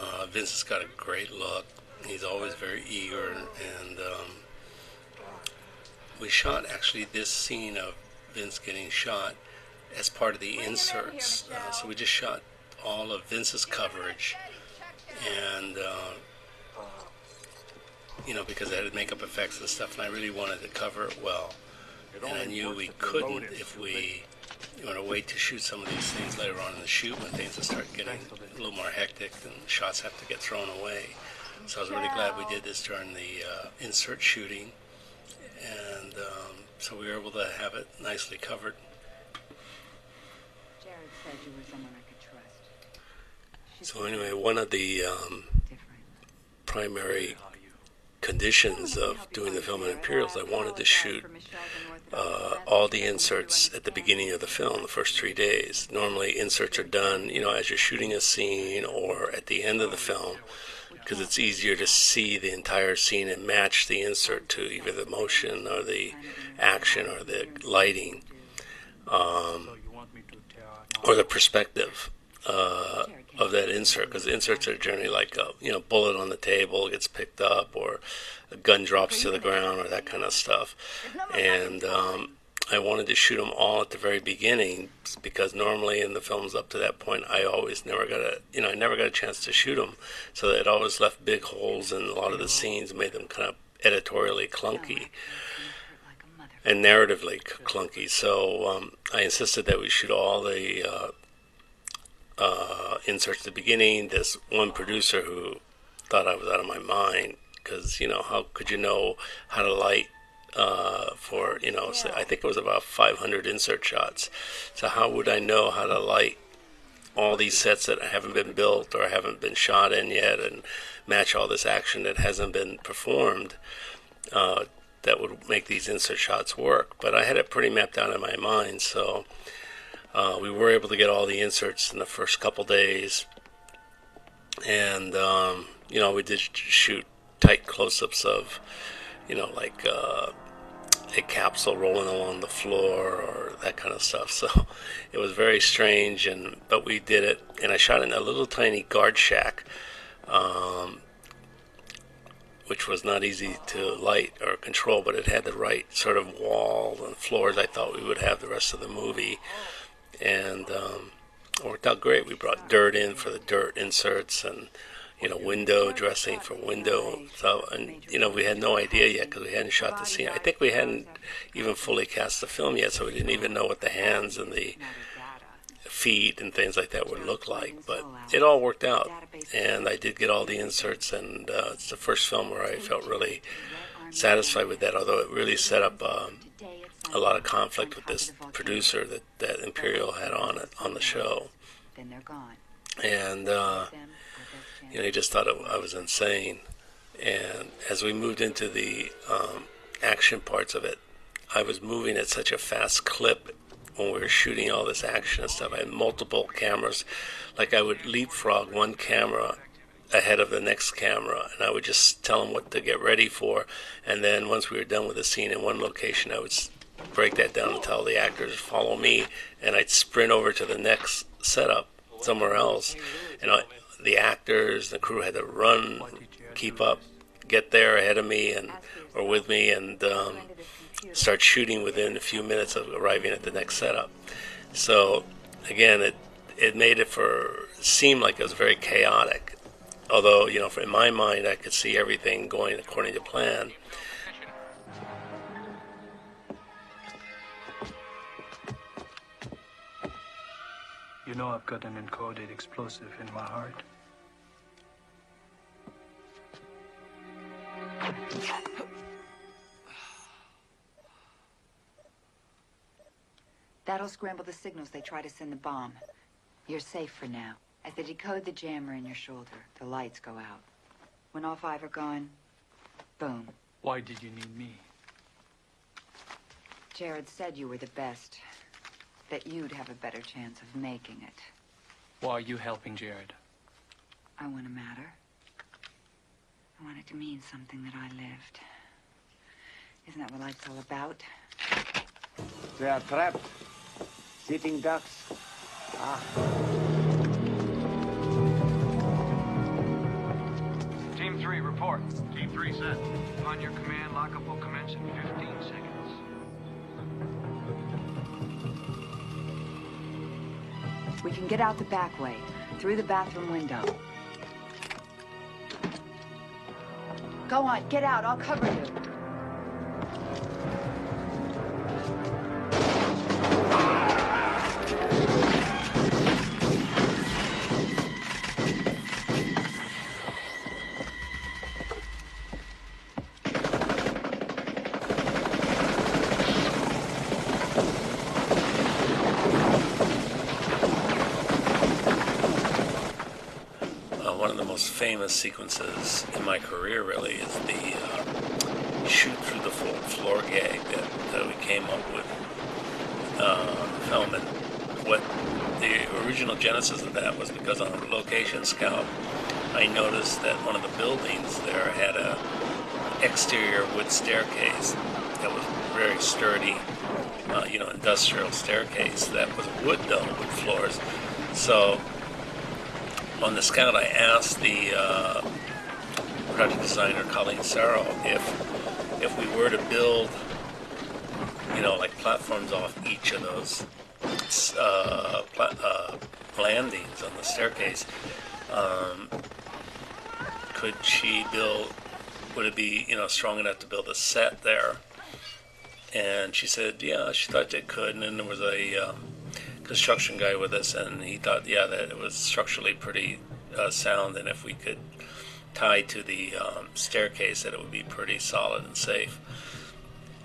Uh, Vince has got a great look. He's always very eager, and um, we shot actually this scene of Vince getting shot as part of the inserts. Uh, so we just shot all of Vince's coverage, and uh, you know because I had makeup effects and stuff, and I really wanted to cover it well. And I knew we couldn't if we you want to wait to shoot some of these things later on in the shoot when things will start getting a little more hectic and shots have to get thrown away. So I was really glad we did this during the uh, insert shooting, and um, so we were able to have it nicely covered. Jared said you were someone I could trust. So anyway, one of the um, primary conditions of doing the film in Imperials, I wanted to shoot uh, all the inserts at the beginning of the film, the first three days. Normally, inserts are done, you know, as you're shooting a scene or at the end of the film, because it's easier to see the entire scene and match the insert to either the motion or the action or the lighting um, or the perspective uh, of that insert. Because inserts are generally like a you know bullet on the table gets picked up or a gun drops to the ground or that kind of stuff. And um, I wanted to shoot them all at the very beginning because normally in the films up to that point, I always never got a, you know, I never got a chance to shoot them. So it always left big holes in a lot of the scenes, made them kind of editorially clunky and narratively clunky. So um, I insisted that we shoot all the uh, uh, inserts at the beginning. This one producer who thought I was out of my mind because you know how could you know how to light uh, for you know say, I think it was about 500 insert shots. So how would I know how to light all these sets that haven't been built or haven't been shot in yet and match all this action that hasn't been performed? Uh, that would make these insert shots work. But I had it pretty mapped out in my mind, so uh, we were able to get all the inserts in the first couple days. And, um, you know, we did shoot tight close ups of, you know, like uh, a capsule rolling along the floor or that kind of stuff. So it was very strange, and but we did it. And I shot in a little tiny guard shack. Um, which was not easy to light or control, but it had the right sort of wall and floors I thought we would have the rest of the movie. And um, it worked out great. We brought dirt in for the dirt inserts and, you know, window dressing for window. So, and, you know, we had no idea yet because we hadn't shot the scene. I think we hadn't even fully cast the film yet, so we didn't even know what the hands and the feet and things like that would look like. But it all worked out, and I did get all the inserts, and uh, it's the first film where I felt really satisfied with that. Although it really set up um, a lot of conflict with this producer that that Imperial had on it on the show, and uh, you know he just thought it, I was insane. And as we moved into the um, action parts of it, I was moving at such a fast clip when we were shooting all this action and stuff. I had multiple cameras. Like I would leapfrog one camera ahead of the next camera, and I would just tell them what to get ready for. And then once we were done with the scene in one location, I would break that down and tell the actors follow me, and I'd sprint over to the next setup somewhere else. And I, the actors, the crew had to run, keep up, get there ahead of me and or with me, and um, start shooting within a few minutes of arriving at the next setup. So again, it it made it for seem like it was very chaotic. Although you know, in my mind, I could see everything going according to plan. You know I've got an encoded explosive in my heart. That'll scramble the signals they try to send the bomb. You're safe for now. As they decode the jammer in your shoulder, the lights go out. When all five are gone, boom. Why did you need me? Jared said you were the best. That you'd have a better chance of making it. Why are you helping Jared? I want to matter. I want it to mean something that I lived. Isn't that what life's all about? They are trapped. Sitting ducks. Ah. Team 3, report. Team 3 set. On your command, lockup will commence in 15 seconds. We can get out the back way, through the bathroom window. Go on, get out. I'll cover you. Famous sequences in my career, really, is the uh, shoot through the flo- floor gag that, that we came up with uh, film. And what the original genesis of that was because on a location scout, I noticed that one of the buildings there had a exterior wood staircase that was very sturdy, uh, you know, industrial staircase that was wood though, wood floors. So on the scout, I asked the uh, project designer Colleen Sarro if if we were to build you know, like platforms off each of those uh, pla- uh, landings on the staircase. Um, could she build? Would it be you know strong enough to build a set there? And she said, yeah, she thought it could. And then there was a um, construction guy with us, and he thought, yeah, that it was structurally pretty uh, sound, and if we could tie to the um, staircase, that it would be pretty solid and safe.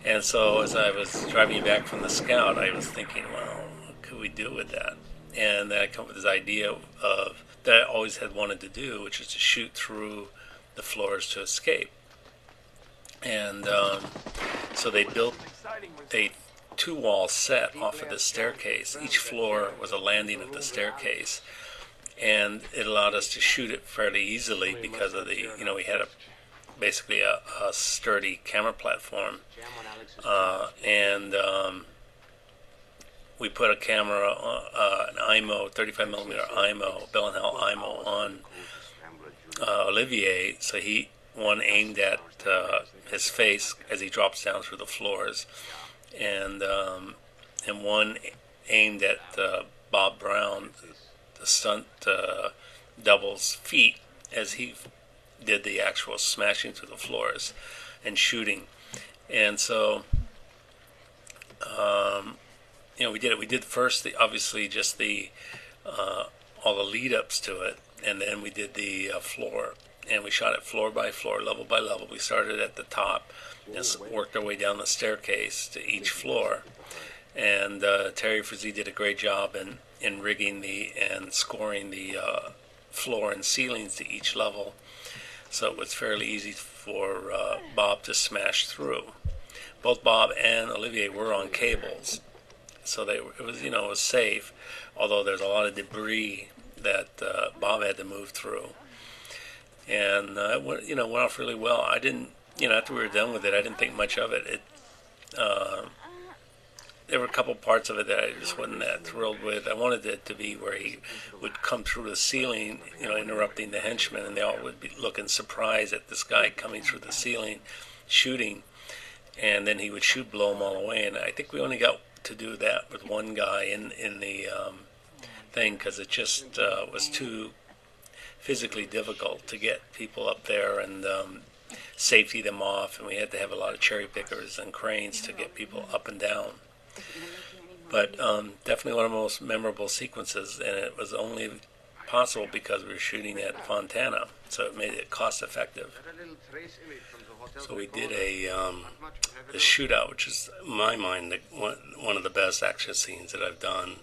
And so, as I was driving back from the scout, I was thinking, well, what could we do with that? And then I come up with this idea of that I always had wanted to do, which is to shoot through the floors to escape. And um, so they built a two wall set off of the staircase. Each floor was a landing of the staircase. And it allowed us to shoot it fairly easily because of the, you know, we had a basically a, a sturdy camera platform. Uh, and um, we put a camera, uh, an Eyemo, 35 millimeter Eyemo, Bell and Howell Eyemo on uh, Olivier. So he, one aimed at uh, his face as he drops down through the floors, and um, and one aimed at uh, Bob Brown, the stunt uh, double's feet as he did the actual smashing through the floors and shooting. And so, um, you know, we did it. We did first, the, obviously, just the uh, all the lead ups to it, and then we did the uh, floor. And we shot it floor by floor, level by level. We started at the top worked our way down the staircase to each floor. And uh, Terry Frazee did a great job in, in rigging the and scoring the uh, floor and ceilings to each level so it was fairly easy for uh, Bob to smash through. Both Bob and Olivier were on cables, so they it was you know it was safe, although there's a lot of debris that uh, Bob had to move through, and uh, it went, you know went off really well. I didn't you know after we were done with it, I didn't think much of it. It uh, there were a couple parts of it that I just wasn't that thrilled with. I wanted it to be where he would come through the ceiling, you know, interrupting the henchmen, and they all would be looking surprised at this guy coming through the ceiling, shooting, and then he would shoot, blow them all away. And I think we only got to do that with one guy in in the um, thing because it just uh, was too physically difficult to get people up there and um, safety them off, and we had to have a lot of cherry pickers and cranes to get people up and down. But um, definitely one of the most memorable sequences, and it was only possible because we were shooting at Fontana, so it made it cost effective. So we did a, um, shootout, which is, in my mind, the, one, one of the best action scenes that I've done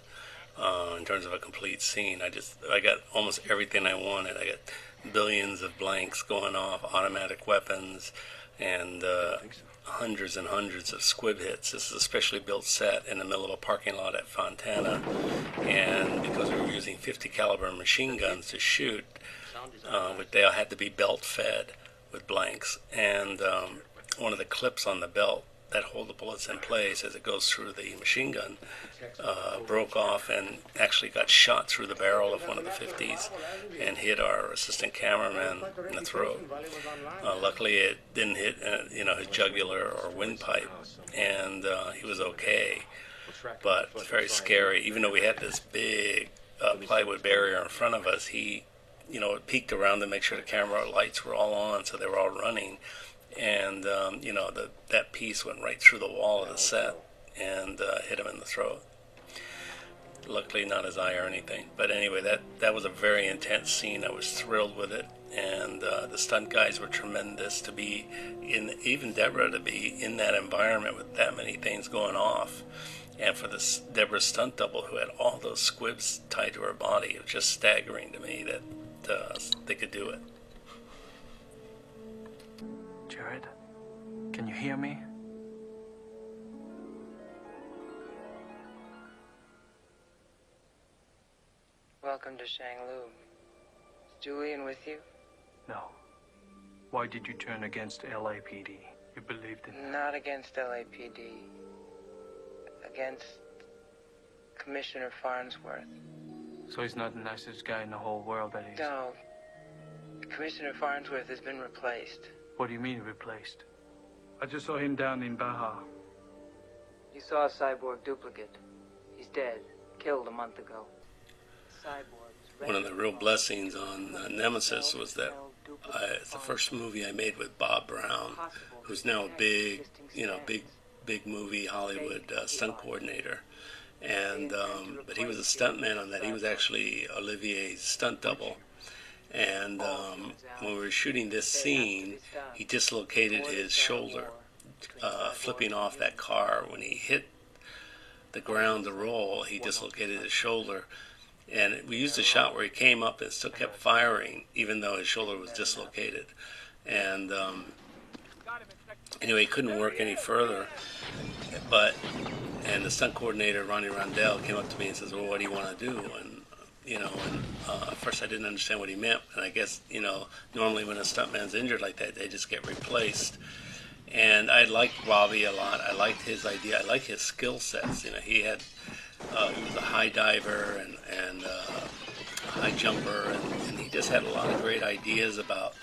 uh, in terms of a complete scene. I just I got almost everything I wanted. I got billions of blanks going off, automatic weapons, and uh, hundreds and hundreds of squib hits. This is a specially built set in the middle of a parking lot at Fontana, and because we were using 50 caliber machine guns to shoot, uh, they all had to be belt fed with blanks, and um, one of the clips on the belt that hold the bullets in place as it goes through the machine gun uh, broke off and actually got shot through the barrel of one of the 50s and hit our assistant cameraman in the throat. Uh, luckily, it didn't hit uh, you know his jugular or windpipe, and uh, he was okay. But it's very scary. Even though we had this big uh, plywood barrier in front of us, he you know peeked around to make sure the camera lights were all on, so they were all running and um, you know the, that piece went right through the wall of the set and uh, hit him in the throat. Luckily, not his eye or anything. But anyway, that that was a very intense scene. I was thrilled with it, and uh, the stunt guys were tremendous to be in. Even Deborah to be in that environment with that many things going off, and for this Deborah stunt double who had all those squibs tied to her body, it was just staggering to me that uh, they could do it. Jared, can you hear me? Welcome to Shanglu. Is Julian with you? No. Why did you turn against LAPD? You believed in Not against LAPD. Against Commissioner Farnsworth. So he's not the nicest guy in the whole world, that is. No. Commissioner Farnsworth has been replaced. What do you mean replaced? I just saw him down in Baja. You saw a cyborg duplicate. He's dead. Killed a month ago. One of the real blessings on uh, Nemesis was that I, it's the first movie I made with Bob Brown, who's now a big, you know, big, big movie Hollywood uh, stunt coordinator. And um, but he was a stuntman on that. He was actually Olivier's stunt double. And um, when we were shooting this scene, he dislocated his shoulder, uh, flipping off that car. When he hit the ground to roll, he dislocated his shoulder. And we used a shot where he came up and still kept firing, even though his shoulder was dislocated. And um, anyway, he couldn't work any further. But and the stunt coordinator Ronnie Rondell came up to me and says, "Well, what do you want to do?" And you know, and uh, at first I didn't understand what he meant, and I guess you know, normally when a stuntman's injured like that, they just get replaced. And I liked Robbie a lot. I liked his idea. I liked his skill sets. You know, he had uh, he was a high diver and and uh, a high jumper, and, and he just had a lot of great ideas about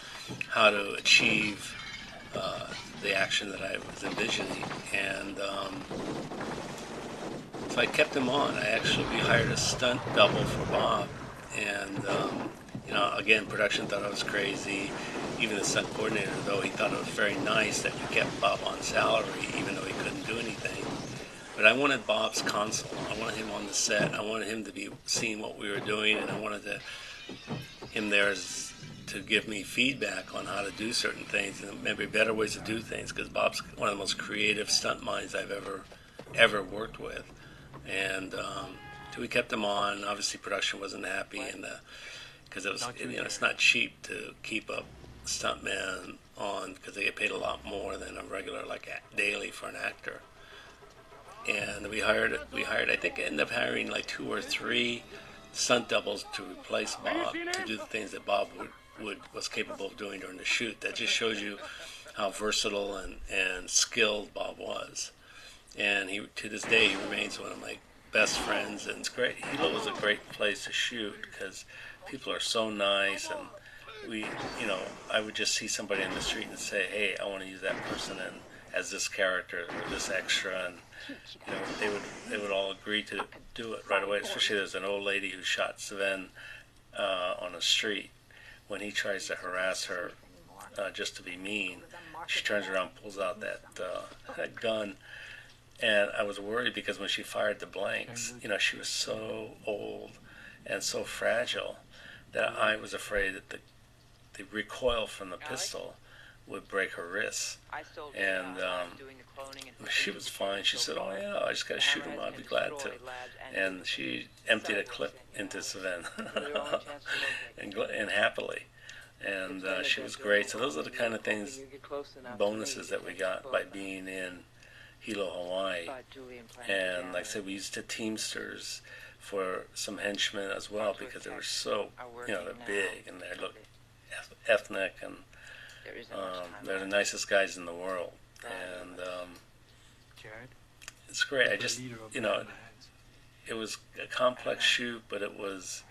how to achieve uh, the action that I was envisioning. And um, so I kept him on. I actually hired a stunt double for Bob, and um, you know, again, production thought I was crazy. Even the stunt coordinator, though, he thought it was very nice that we kept Bob on salary, even though he couldn't do anything. But I wanted Bob's console. I wanted him on the set. I wanted him to be seeing what we were doing, and I wanted to, him there as, to give me feedback on how to do certain things and maybe better ways to do things. Because Bob's one of the most creative stunt minds I've ever, ever worked with, and um, so we kept him on. Obviously, production wasn't happy, and because it was, you know, it's not cheap to keep a stuntman on because they get paid a lot more than a regular like a- daily for an actor and we hired we hired I think I ended up hiring like two or three stunt doubles to replace Bob to do the things that Bob would, would was capable of doing during the shoot. That just shows you how versatile and, and skilled Bob was. And he to this day he remains one of my best friends and it's great. Hilo was a great place to shoot because people are so nice and we you know, I would just see somebody in the street and say, Hey, I want to use that person and as this character or this extra and you know, they would they would all agree to do it right away. Especially there's an old lady who shot Sven uh, on a street. When he tries to harass her uh, just to be mean, she turns around, pulls out that uh, that gun, and I was worried because when she fired the blanks, you know, she was so old and so fragile that I was afraid that the the recoil from the pistol would break her wrists. And um, she was fine. She said, "Oh yeah, I just got to shoot him. I'd be glad to." And she emptied a clip into Sven, *laughs* *laughs* and and happily. And uh, she was great. So those are the kind of things, bonuses that we got by being in Hilo, Hawaii. And like I said, we used the Teamsters for some henchmen as well because they were so, you know, they're big and they look ethnic and um, they're the nicest guys in the world. And um, it's great. I just, you know, it was a complex shoot, but it was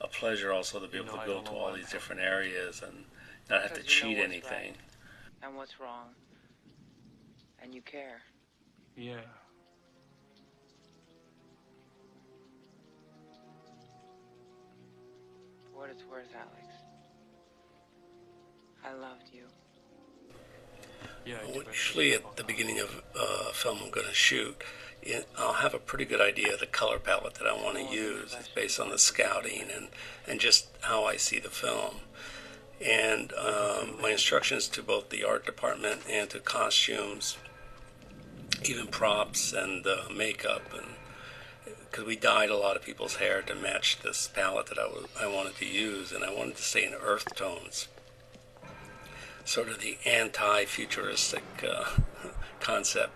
a pleasure also to be able to go to all these different areas and not have to Because you know cheat anything. and what's wrong. And you care. Yeah. For what it's worth, Alex. I loved you. Well, Usually at the beginning of uh, a film I'm going to shoot, it, I'll have a pretty good idea of the color palette that I want to use. It's based on the scouting and, and just how I see the film. And um, my instructions to both the art department and to costumes, even props and uh, makeup, and because we dyed a lot of people's hair to match this palette that I was I wanted to use, and I wanted to stay in earth tones. Sort of the anti-futuristic uh, concept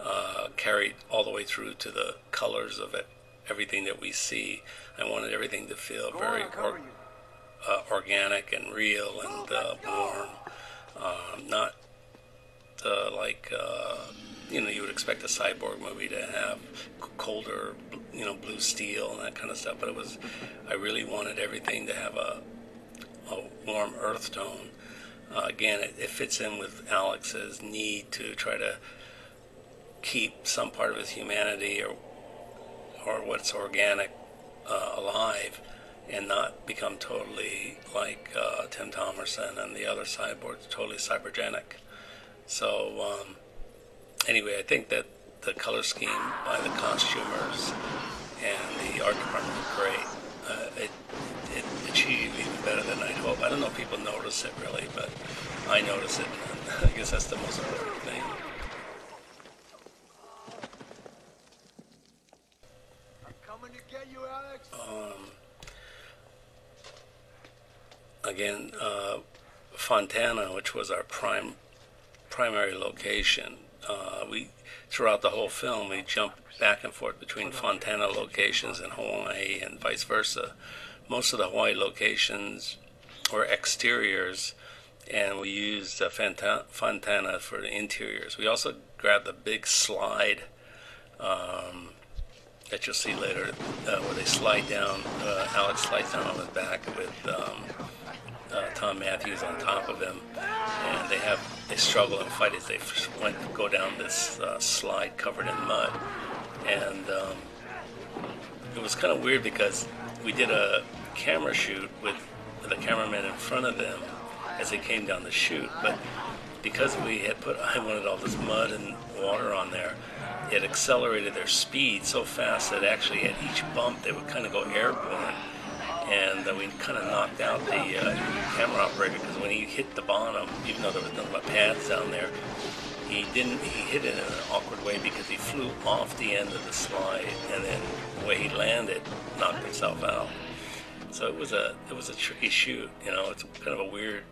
uh, carried all the way through to the colors of it, everything that we see. I wanted everything to feel very or, uh, organic and real and uh, warm, um, not uh, like uh, you know you would expect a cyborg movie to have colder, you know, blue steel and that kind of stuff. But it was, I really wanted everything to have a, a warm earth tone. Uh, again, it, it fits in with Alex's need to try to keep some part of his humanity or or what's organic uh, alive and not become totally like uh, Tim Thomerson and the other cyborgs, totally cybergenic. So um, anyway, I think that the color scheme by the costumers and the art department were great. Uh, it, it achieved even better than I'd hoped. I don't know if people notice it really, but I notice it, and *laughs* I guess that's the most important thing. Um, again, uh, Fontana, which was our prime primary location, uh, we throughout the whole film we jumped back and forth between Fontana locations in Hawaii and vice versa. Most of the Hawaii locations were exteriors, and we used uh, Fontana for the interiors. We also grabbed the big slide. Um, that you'll see later, uh, where they slide down. Uh, Alex slides down on his back with um, uh, Thom Mathews on top of him, and they have they struggle and fight as they went go down this uh, slide covered in mud, and um, it was kind of weird because we did a camera shoot with the cameraman in front of them as they came down the chute, but because we had put *laughs* I wanted all this mud and water on there, it accelerated their speed so fast that actually at each bump they would kind of go airborne, and uh, we kind of knocked out the uh, camera operator because when he hit the bottom, even though there was nothing but pads down there, he didn't. He hit it in an awkward way because he flew off the end of the slide, and then the way he landed knocked himself out. So it was a it was a tricky shoot. You know, it's kind of a weird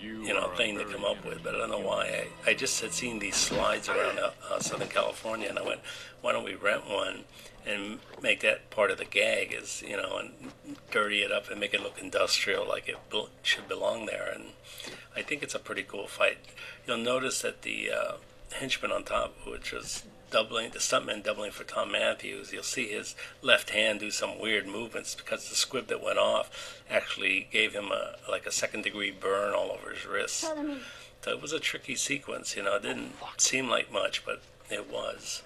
you know thing to come up with, but I don't know why. I, I just had seen these slides around uh, uh, Southern California, and I went, why don't we rent one and make that part of the gag? Is you know, and dirty it up and make it look industrial, like it bel should belong there. And I think it's a pretty cool fight. You'll notice that the uh, henchman on top, which was doubling the stuntman doubling for Thom Mathews, you'll see his left hand do some weird movements because the squib that went off actually gave him a like a second degree burn all over his wrist. So it was a tricky sequence, you know. It didn't seem like much, but it was.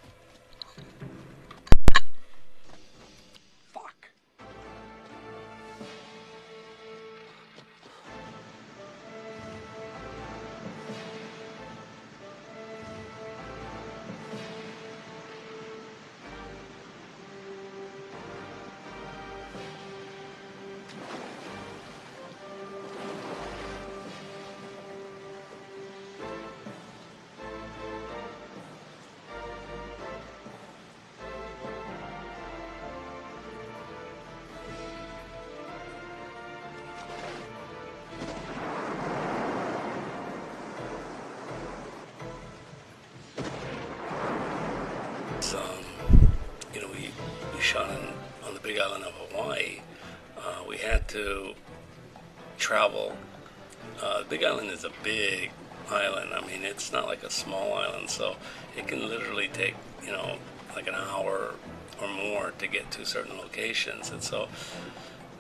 Small island, so it can literally take, you know, like an hour or more to get to certain locations. And so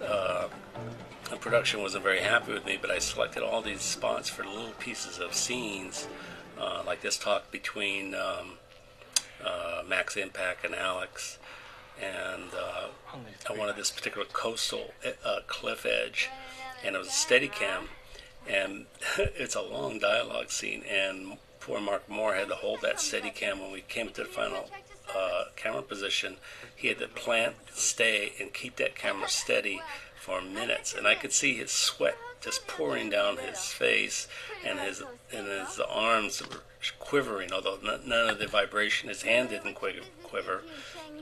uh, the production wasn't very happy with me, but I selected all these spots for little pieces of scenes, uh, like this talk between um, uh, Max Impact and Alex. And uh, I wanted this particular coastal uh, cliff edge, and it was a Steadicam. And *laughs* it's a long dialogue scene, and poor Mark Moore had to hold that Steadicam when we came to the final uh, camera position. He had to plant, stay, and keep that camera steady for minutes. And I could see his sweat just pouring down his face, and his and his arms were quivering. Although none of the vibration, his hand didn't quiver,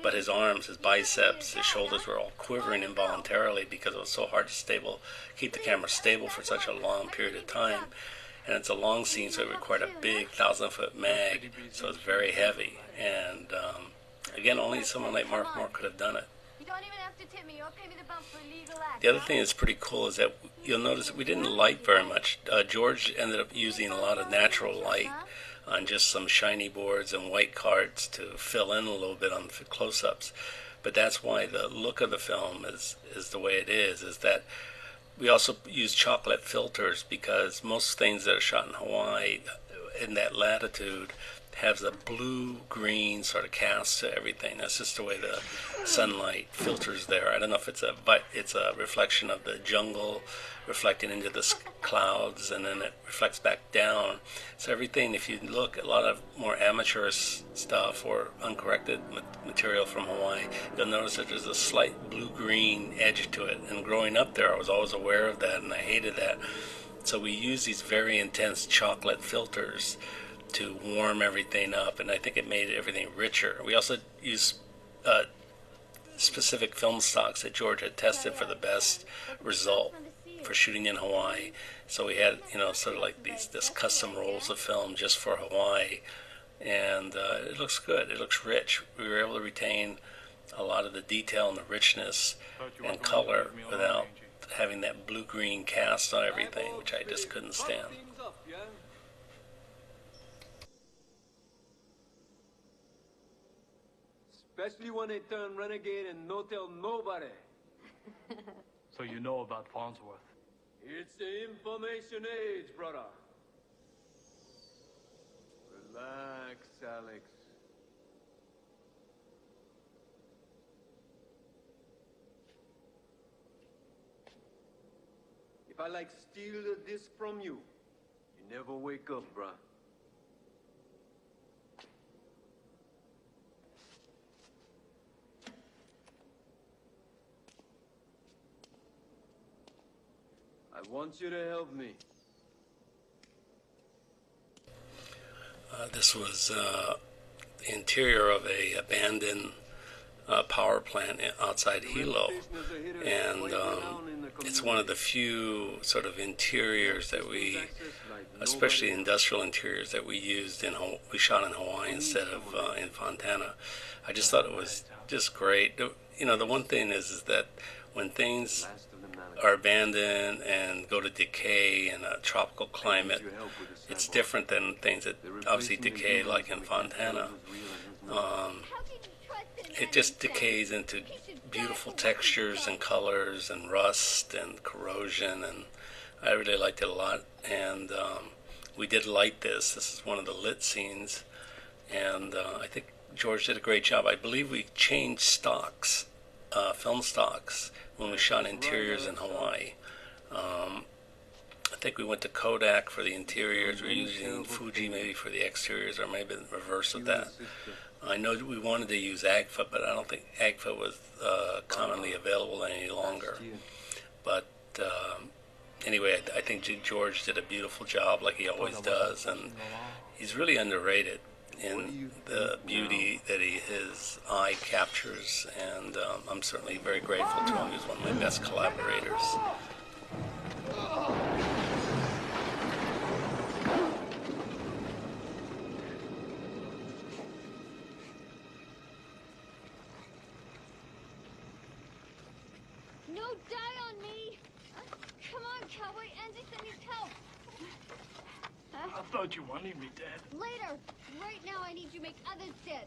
but his arms, his biceps, his shoulders were all quivering involuntarily because it was so hard to stable keep the camera stable for such a long period of time. And it's a long scene, so it required a big thousand foot mag, so it's very heavy. And um, again, only someone like Mark Moore could have done it. The other thing that's pretty cool is that you'll notice we didn't light very much. Uh, George ended up using a lot of natural light on just some shiny boards and white cards to fill in a little bit on the close-ups. But that's why the look of the film is is the way it is. Is that we also use chocolate filters because most things that are shot in Hawaii in that latitude has a blue green sort of cast to everything. That's just the way the sunlight filters there. I don't know if it's a but it's a reflection of the jungle reflecting into the clouds, and then it reflects back down. So everything, if you look, a lot of more amateurish stuff or uncorrected material from Hawaii, you'll notice that there's a slight blue-green edge to it. And growing up there, I was always aware of that, and I hated that. So we use these very intense chocolate filters to warm everything up, and I think it made everything richer. We also use uh, specific film stocks that George had tested for the best result for shooting in Hawaii. So we had, you know, sort of like these this custom rolls of film just for Hawaii, and uh, it looks good. It looks rich. We were able to retain a lot of the detail and the richness and color without having that blue-green cast on everything, which I just couldn't stand. Especially when they turn renegade and no tell nobody. *laughs* So you know about Farnsworth. It's the information age, brother. Relax, Alex. If I like steal this from you, you never wake up, bruh. I want you to help me. Uh, this was uh, the interior of a abandoned uh, power plant outside Hilo, and um, it's one of the few sort of interiors that we, especially industrial interiors that we used in we shot in Hawaii instead of uh, in Fontana. I just thought it was just great. You know, the one thing is, is that when things are abandoned and go to decay in a tropical climate, it's different than things that obviously decay like in Fontana. Um, it just decays into beautiful textures and colors and rust and corrosion and I really liked it a lot. And um, we did light this. This is one of the lit scenes. And uh, I think George did a great job. I believe we changed stocks uh, film stocks when we shot interiors in Hawaii. Um, I think we went to Kodak for the interiors. We we're using Fuji maybe for the exteriors or maybe the reverse of that. I know we wanted to use AGFA, but I don't think AGFA was uh, commonly available any longer. But um, anyway, I, I think George did a beautiful job, like he always does, and he's really underrated in the beauty that he, his eye captures. And um, I'm certainly very grateful to him. He's one of my best collaborators. No die on me! Uh, come on, cowboy. Anderson needs help. I thought you wanted me dead. Later. Right now, I need you to make others dead.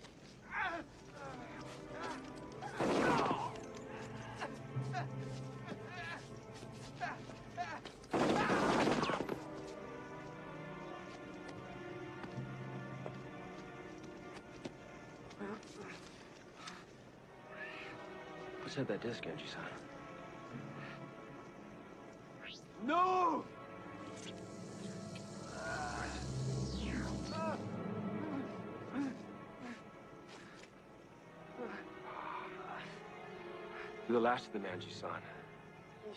What's at that disc, Angie-san? No! You're the last of the Angie-san.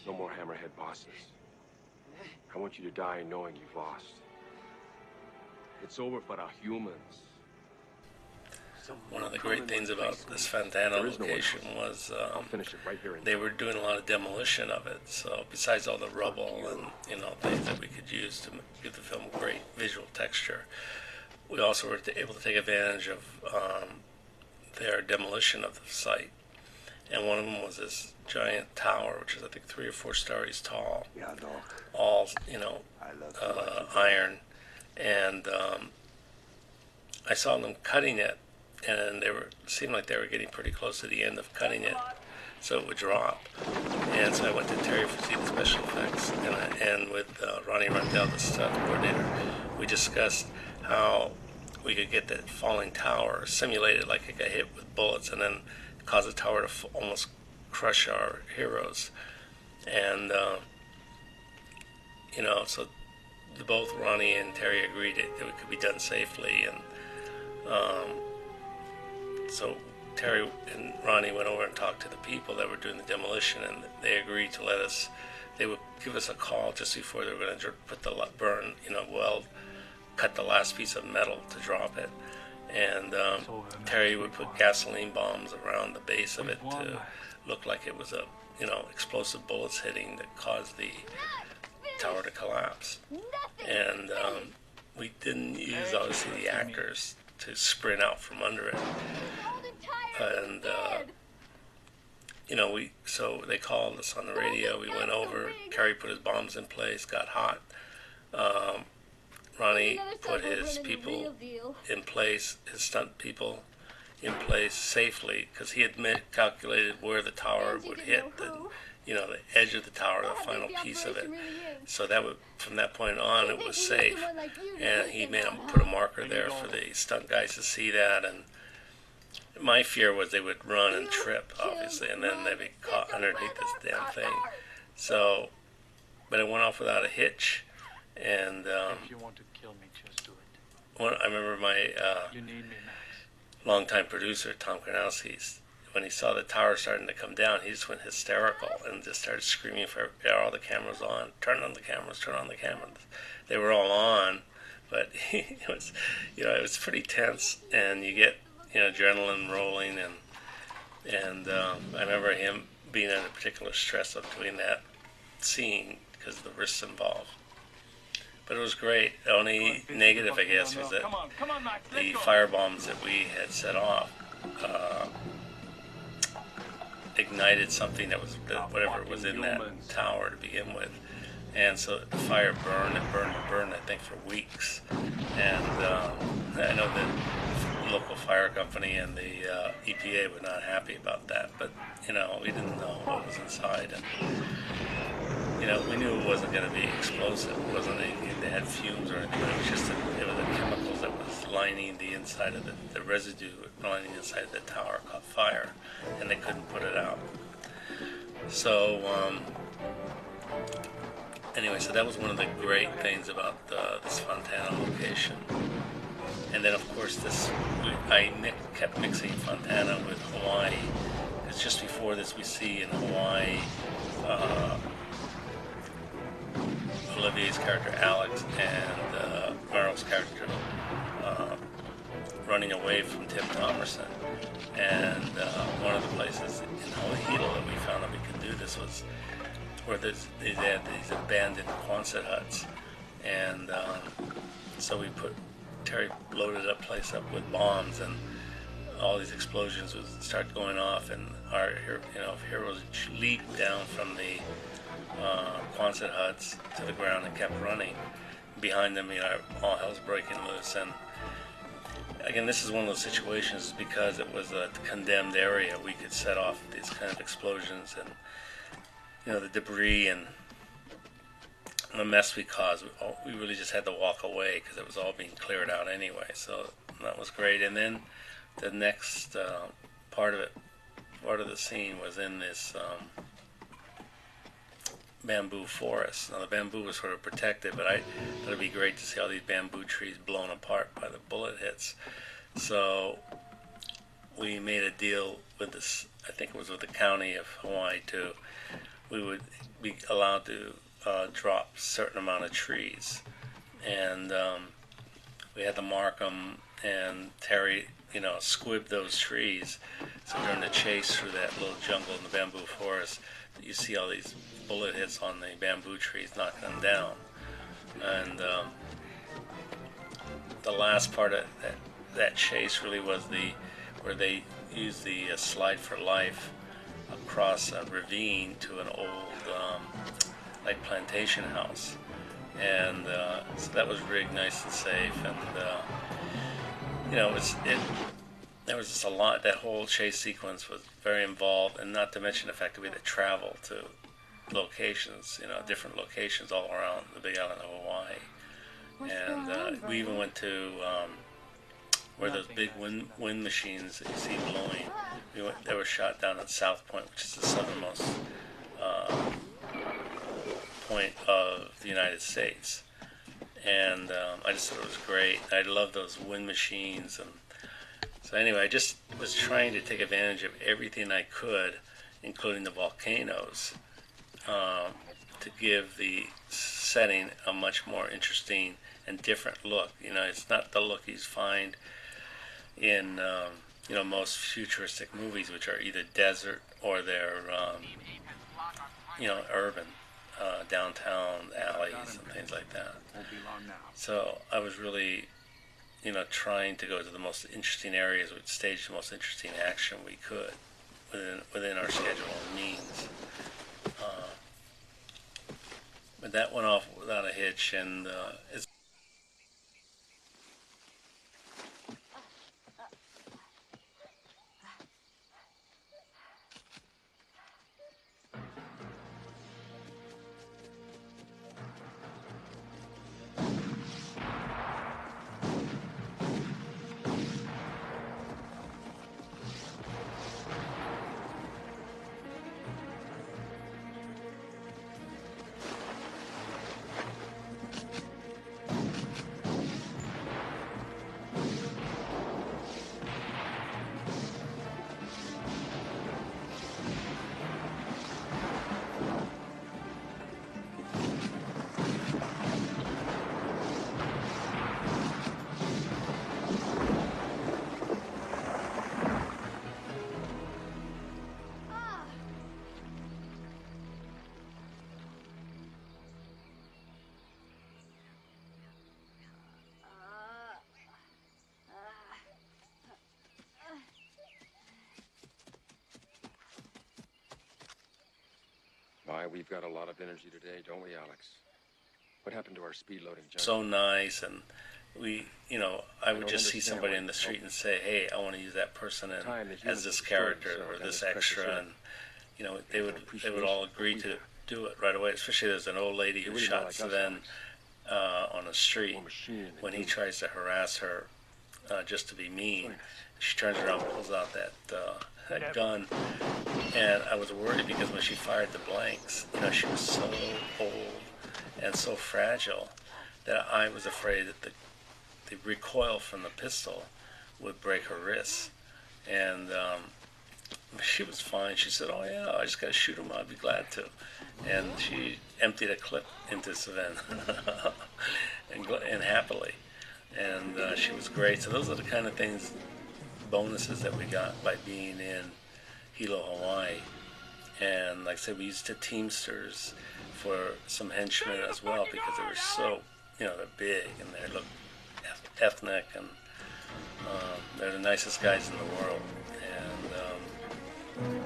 No more hammerhead bosses. I want you to die knowing you've lost. It's over for our humans. One of the great things about this Fontana There is no one location was um, right they were doing a lot of demolition of it. So besides all the rubble and you know things that we could use to give the film great visual texture, we also were able to take advantage of um, their demolition of the site. And one of them was this giant tower, which is I think three or four stories tall, Yeah, dog. all you know uh, iron, and um, I saw them cutting it, and they were seemed like they were getting pretty close to the end of cutting it, so it would drop. And so I went to Terry for the special effects, and I, and with uh, Ronnie Rondell, the stunt coordinator, we discussed how we could get that falling tower simulated like it got hit with bullets, and then cause the tower to f- almost crush our heroes. And uh, you know, so both Ronnie and Terry agreed that it could be done safely, and um, so Terry and Ronnie went over and talked to the people that were doing the demolition, and they agreed to let us. They would give us a call just before they were going to put the burn, you know, weld, cut the last piece of metal to drop it, and um, Terry would put gasoline bombs around the base of it to look like it was a, you know, explosive bullets hitting that caused the tower to collapse. And um, we didn't use obviously the actors to sprint out from under it. And uh, you know, we so they called us on the radio. We went over. Terry put his bombs in place. Got hot. Um, Ronnie put his people in place, his stunt people in place safely because he had calculated where the tower would hit the, you know, the edge of the tower, the final piece of it. So that would, from that point on, it was safe, and he? made him put a marker there for the stunt guys to see that. And my fear was they would run and trip, obviously, and then they'd be caught underneath this damn thing. So, but it went off without a hitch, and um, If you want to kill me, just do it. one, I remember my uh, You need me, Max. longtime producer Tom Karnowski's when he saw the tower starting to come down, he just went hysterical and just started screaming for all the cameras on, turn on the cameras, turn on the cameras. They were all on, but *laughs* it was, you know, it was pretty tense, and you get you know adrenaline rolling, and and um, I remember him being under particular stress of doing that scene because of the risks involved. But it was great. The only negative, I guess, was that. The go. fire bombs that we had set off uh, ignited something that was whatever was in that tower to begin with, and so the fire burned and burned and burned. I think for weeks, and um, I know that the local fire company and the uh, EPA were not happy about that, but you know we didn't know what was inside and you know, we knew it wasn't going to be explosive. It wasn't anything that had fumes or anything. It was just a, it was the chemicals that was lining the inside of the, the residue lining the inside the tower caught fire, and they couldn't put it out. So, um, anyway, so that was one of the great things about uh, this Fontana location. And then, of course, this I kept mixing Fontana with Hawaii. Because just before this, we see in Hawaii. Uh, Olivier's character Alex and uh, character uh, running away from Tim Thomerson. And uh, one of the places in Ho'ohilo that we found that we could do this was where there's, they had these abandoned Quonset huts. And um, so we put, Terry loaded up place up with bombs and all these explosions would start going off and our you know heroes leaped down from the uh, Quonset huts to the ground and kept running. Behind them, you know, all hell's breaking loose. And again, this is one of those situations because it was a condemned area. We could set off these kind of explosions and you know the debris and the mess we caused. We, really just had to walk away because it was all being cleared out anyway. So that was great. And then the next uh, part of it, part of the scene was in this. Um, bamboo forest. Now the bamboo was sort of protected, but I thought it'd be great to see all these bamboo trees blown apart by the bullet hits. So we made a deal with this. I think it was with the county of Hawaii too. We would be allowed to uh, drop certain amount of trees, and um, we had to mark them. And Terry, you know, squibbed those trees. So during the chase through that little jungle in the bamboo forest, you see all these bullet hits on the bamboo trees, knocking them down. And um, the last part of that, that chase really was the where they used the uh, slide for life across a ravine to an old um, like plantation house, and uh, so that was really nice and safe. And uh, you know, it's it. There was just a lot. That whole chase sequence was very involved, and not to mention the fact that we had to travel to locations, you know, different locations all around the Big Island of Hawaii. and uh, we even went to um, where those big wind wind machines that you see blowing. We went, they were shot down at South Point, which is the southernmost uh, point of the United States. And um, I just thought it was great. I love those wind machines, and so anyway, I just was trying to take advantage of everything I could, including the volcanoes, um, to give the setting a much more interesting and different look. You know, it's not the look you find in um, you know most futuristic movies, which are either desert or they're um, you know urban, uh, downtown alleys and things like that. So I was really you know trying to go to the most interesting areas, which stage the most interesting action we could within within our schedule and means. Uh, but that went off without a hitch, and uh, it's My, we've got a lot of energy today, don't we, Alex? What happened to our speed loading junkie? so nice and we you know i would just see somebody in the street and say hey i want to use that person in, as this character or this extra and you know they would they would all agree to do it right away especially there's an old lady who shot like Sven uh, on the street when he tries to harass her uh, just to be mean. She turns around and pulls out that uh, that gun and I was worried because when she fired the blanks, you know, she was so old and so fragile that I was afraid that the the recoil from the pistol would break her wrists. And um, she was fine. She said, "Oh yeah, I just got to shoot him. I'd be glad to." And she emptied a clip into Savannah, *laughs* and and happily. And uh, she was great. So those are the kind of things, bonuses that we got by being in Hilo, Hawaii. And like I said, we used the Teamsters for some henchmen as well because they were so, you know, they're big and they look ethnic and um, they're the nicest guys in the world. And um,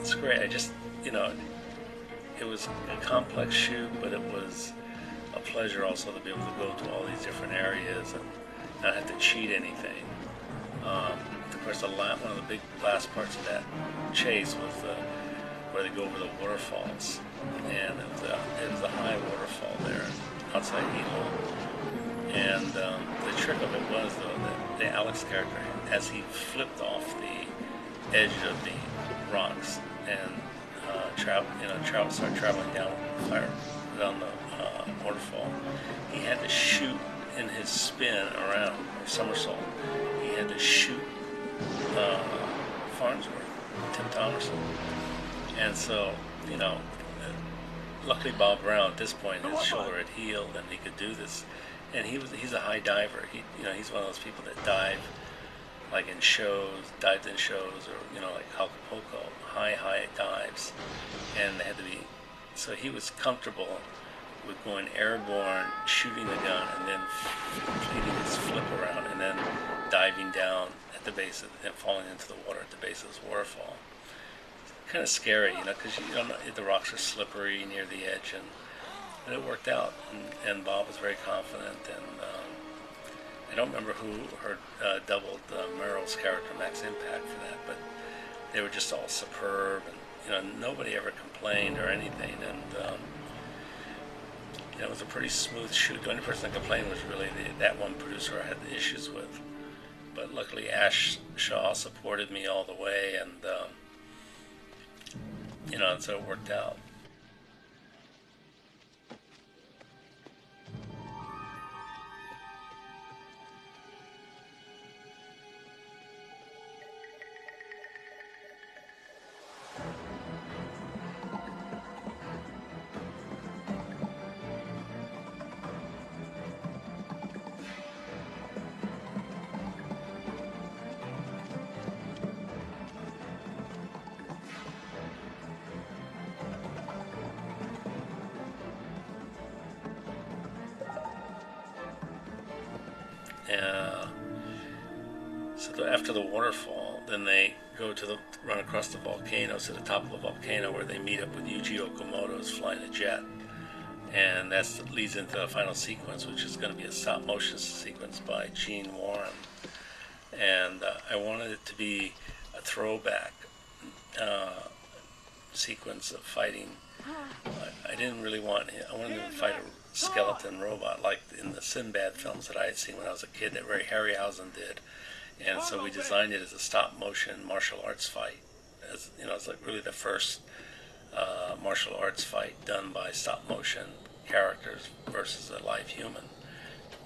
it's great. I just, you know, it was a complex shoot, but it was a pleasure also to be able to go to all these different areas and not have to cheat anything. Um, of course, one of the big last parts of that chase was where they go over the waterfalls, and it was a, it was a high waterfall there outside Hilo. And um, the trick of it was though that the Alex character, as he flipped off the edge of the rocks and uh, travel, you know, travel, start traveling down down the uh, waterfall, he had to shoot in his spin around or somersault. He had to shoot uh, Farnsworth, Tim Thomerson, and so you know, luckily Bob Brown at this point his shoulder had healed and he could do this, and he was he's a high diver. He you know he's one of those people that dive like in shows, dived in shows, or you know like Acapulco, high high dives, and they had to be. So he was comfortable with going airborne, shooting the gun, and then completing his flip around, and then diving down at the base of, and falling into the water at the base of this waterfall. It's Kind of scary, you know, because you don't know the rocks are slippery near the edge, and but it worked out, and, and Bob was very confident, and um, I don't remember who her uh, doubled uh, Merle's character Max Impact for that, but they were just all superb, and you know nobody ever complained or anything, and um, you know, it was a pretty smooth shoot. The only person that complained was really the, that one producer I had the issues with, but luckily Ash Shah supported me all the way, and um, you know, and so it worked out. Waterfall, then they go to the run across the volcano to the top of the volcano where they meet up with Yuji Okumoto who's flying a jet, and that leads into the final sequence, which is going to be a stop motion sequence by Gene Warren, and uh, I wanted it to be a throwback uh, sequence of fighting. I, I didn't really want I wanted to fight a skeleton robot like in the Sinbad films that I had seen when I was a kid that Ray Harryhausen did. And so we designed it as a stop motion martial arts fight. As you know, it's like really the first uh, martial arts fight done by stop motion characters versus a live human.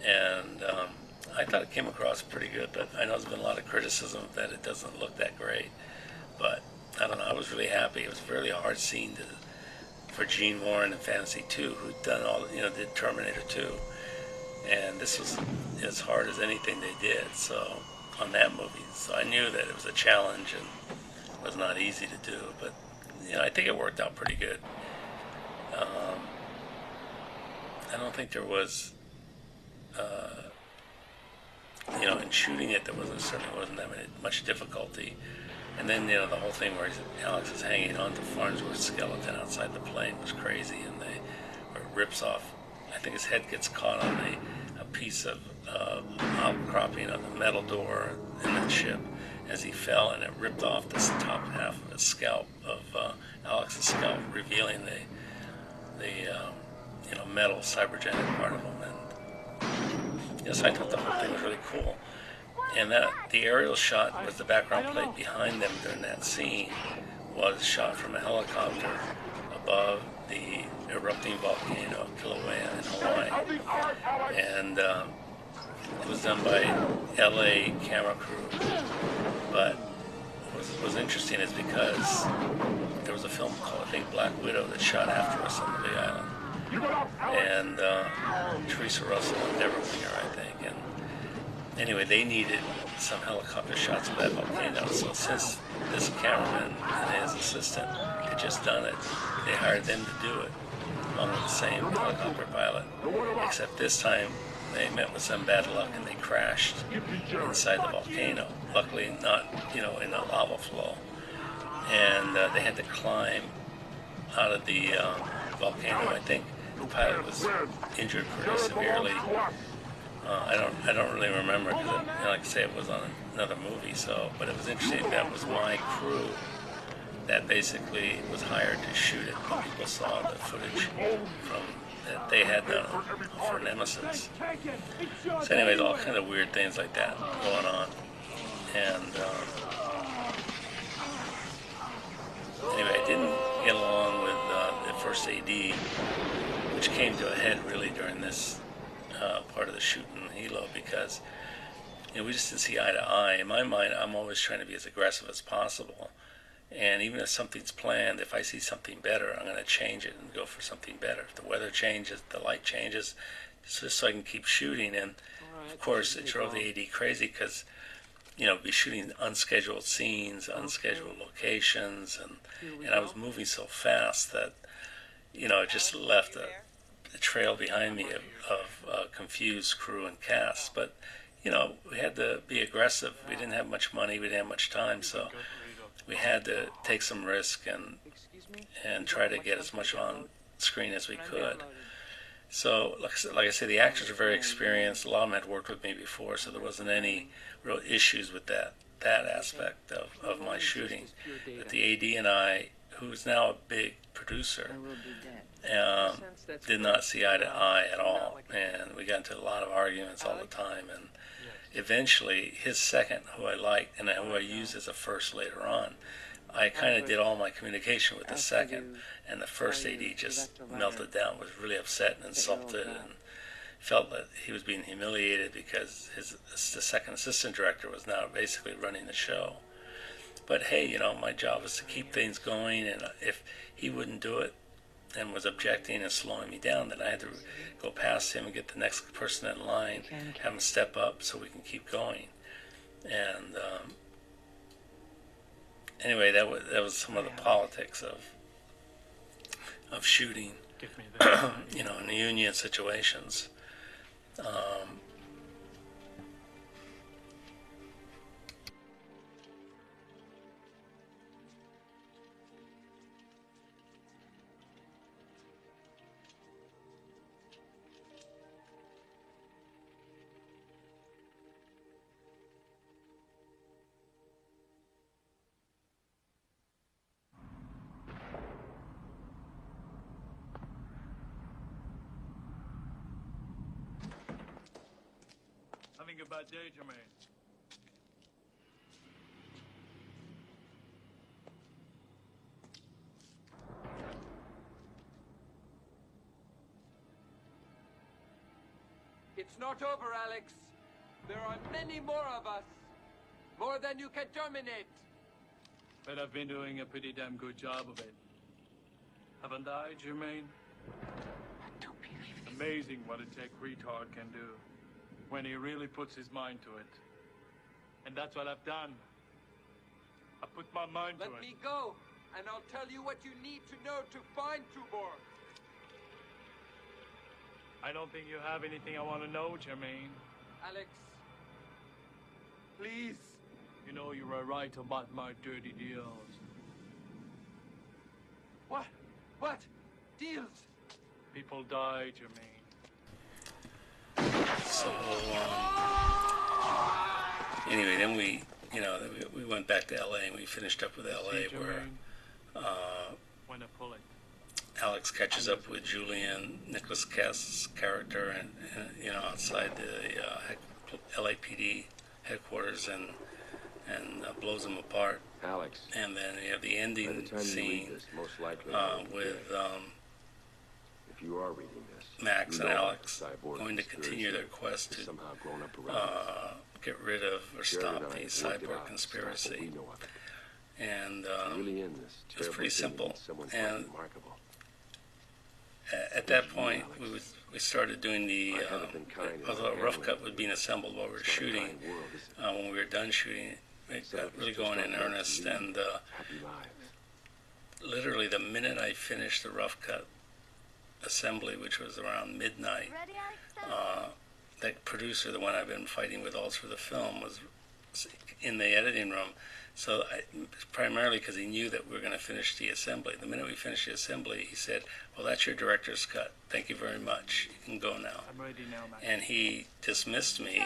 And um, I thought it came across pretty good, but I know there's been a lot of criticism that it doesn't look that great. But I don't know, I was really happy. It was a really hard scene to for Gene Warren in Fantasy 2, who'd done all, you know, did Terminator 2. And this was as hard as anything they did, so, on that movie. So I knew that it was a challenge and was not easy to do, but, you know, I think it worked out pretty good. Um, I don't think there was, uh, you know, in shooting it, there wasn't, certainly wasn't that much difficulty. And then, you know, the whole thing where Alex is hanging on to Farnsworth's skeleton outside the plane was crazy, and they, where it rips off, I think his head gets caught on a, a piece of uh, outcropping of the metal door in the ship as he fell, and it ripped off the top half of his scalp, of uh, Alex's scalp, revealing the, the um, you know, metal cybergenic part of him. And yes, I thought the whole thing was really cool and that the aerial shot with the background plate behind them during that scene was shot from a helicopter above the erupting volcano of Kilauea in Hawaii, and um, was done by L.A. camera crew. But what was, interesting is because there was a film called I think Black Widow that shot after us on the Island, and uh, Theresa Russell and Debra Winger, I think, and anyway, they needed some helicopter shots of that volcano. So since this cameraman and his assistant had just done it, they hired them to do it, along with the same helicopter pilot. Except this time, they met with some bad luck and they crashed inside the volcano. Luckily, not you know in a lava flow, and uh, they had to climb out of the uh, volcano. I think the pilot was injured pretty severely uh, I don't I don't really remember because, like I say, it was on another movie. So, but it was interesting. That was my crew that basically was hired to shoot it. People saw the footage from that they had done for Nemesis. So, anyways, all kind of weird things like that going on, and um, anyway, I didn't get along with uh, the first AD, which came to a head really during this uh, part of the shoot in Hilo because you know we just didn't see eye to eye. In my mind, I'm always trying to be as aggressive as possible, and even if something's planned, if I see something better, I'm going to change it and go for something better. If the weather changes, the light changes, just so I can keep shooting. And of course, it drove the AD crazy because you know, be shooting unscheduled scenes, unscheduled locations, and and I was moving so fast that, you know, it just left a, a trail behind me of, of uh, confused crew and cast. But you know, we had to be aggressive. We didn't have much money. We didn't have much time, so we had to take some risk and and try to get as much on screen as we could. So, like I, said, like I said, the actors are very experienced. A lot of them had worked with me before, so there wasn't any real issues with that that aspect of, of my shooting. But the AD and I, who's now a big producer, um, did not see eye to eye at all, and we got into a lot of arguments all the time. And eventually his second, who I liked and who I used as a first later on, I kind of did all my communication with the second, and the first AD just melted down, was really upset and insulted, and felt that he was being humiliated because his the second assistant director was now basically running the show. But hey, you know, my job was to keep things going, and if he wouldn't do it and was objecting and slowing me down, then I had to go past him and get the next person in line, have him step up so we can keep going. And um, anyway, that was that was some of the politics of of shooting, Give me *clears throat* that. you know, in the union situations. Um, Having a bad day, Jermaine. It's not over, Alex. There are many more of us. More than you can terminate. But I've been doing a pretty damn good job of it. Haven't I, Jermaine? Amazing what a tech retard can do when he really puts his mind to it. And that's what I've done. I put my mind Let to it. Let me go, and I'll tell you what you need to know to find Tubor. I don't think you have anything I want to know, Jermaine. Alex, please. You know you were right about my dirty deals. What? What? Deals? People die, Jermaine. So um, anyway, then we, you know, we, we went back to LA and we finished up with LA, See, where uh, when I pull it. Alex catches up with Julian, Nicholas Guest's character, and, and you know, outside the uh, LAPD headquarters, and and uh, blows them apart. Alex. And then you have the By the ending time you read scene this, most likely uh, with um, if you are reading this, Max and Alex going to continue their quest to somehow grown up around uh, get rid of or stop the cyborg out to stop what conspiracy. And um, really in this it's pretty simple. that Someone quite And remarkable. at that point, we was, we started doing the um, been kind in although a rough cut was being assembled while we were It's not a shooting. kind world, is it? Uh, when we were done shooting, it got really going in earnest. And uh, literally, the minute I finished the rough cut assembly, which was around midnight, uh, that producer, the one I've been fighting with all through the film, was in the editing room. So I, primarily because he knew that we were going to finish the assembly. The minute we finished the assembly, he said, "Well, that's your director's cut. Thank you very much. You can go now." I'm ready now, Max. And he dismissed me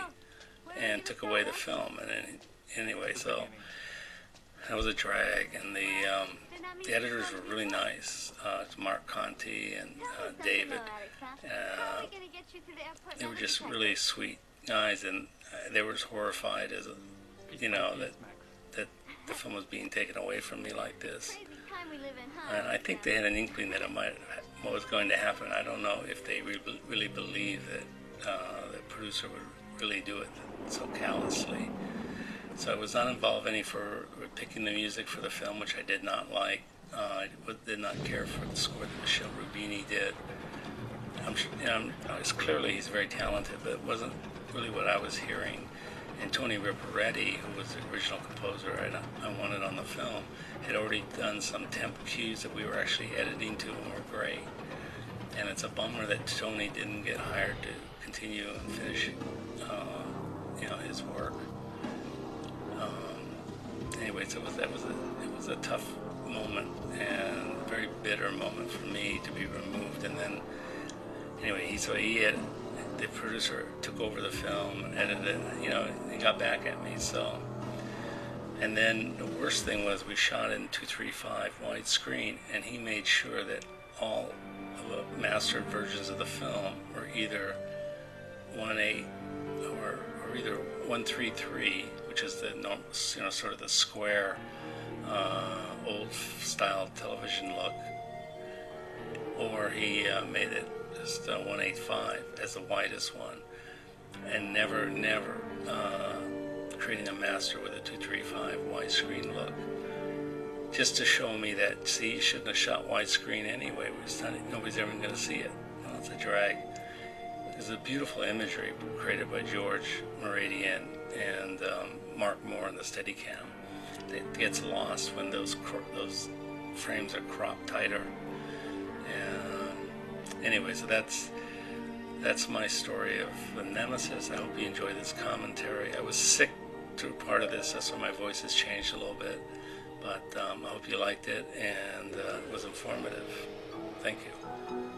and took away the film. And then, anyway, so that was a drag. And the um, the editors were really nice. Uh, Mark Conte and uh, David. Uh, they were just really sweet guys, and uh, they were just horrified as a, you know that that the film was being taken away from me like this. And I think they had an inkling that it might what was going to happen. I don't know if they re- really believed that uh, the producer would really do it so callously. So I was not involved any for picking the music for the film, which I did not like. Uh, I did not care for the score that Michel Rubini did. I'm, you know, clearly he's very talented, but it wasn't really what I was hearing. And Tony Riparetti, who was the original composer I, I wanted on the film, had already done some temp cues that we were actually editing to and were great. And it's a bummer that Tony didn't get hired to continue and finish, uh, you know, his work. Anyways, it was that was a it was a tough moment and a very bitter moment for me to be removed. And then anyway, he so he had the producer took over the film and edited it. You know, he got back at me. So, and then the worst thing was we shot in two three five widescreen, and he made sure that all of the mastered versions of the film were either one eight or, or or either 133, which is the you know sort of the square, uh, old style television look, or he uh, made it just uh, 185 as the widest one, and never, never uh, creating a master with a 235 widescreen look. Just to show me that, see, you shouldn't have shot widescreen anyway. Not, nobody's ever going to see it. It's a drag. There's a beautiful imagery created by George Mooradian and um, Mark Moore in the Steadicam. It gets lost when those those frames are cropped tighter. And anyway, so that's that's my story of the Nemesis. I hope you enjoy this commentary. I was sick through part of this, that's why my voice has changed a little bit. But um, I hope you liked it and uh, it was informative. Thank you.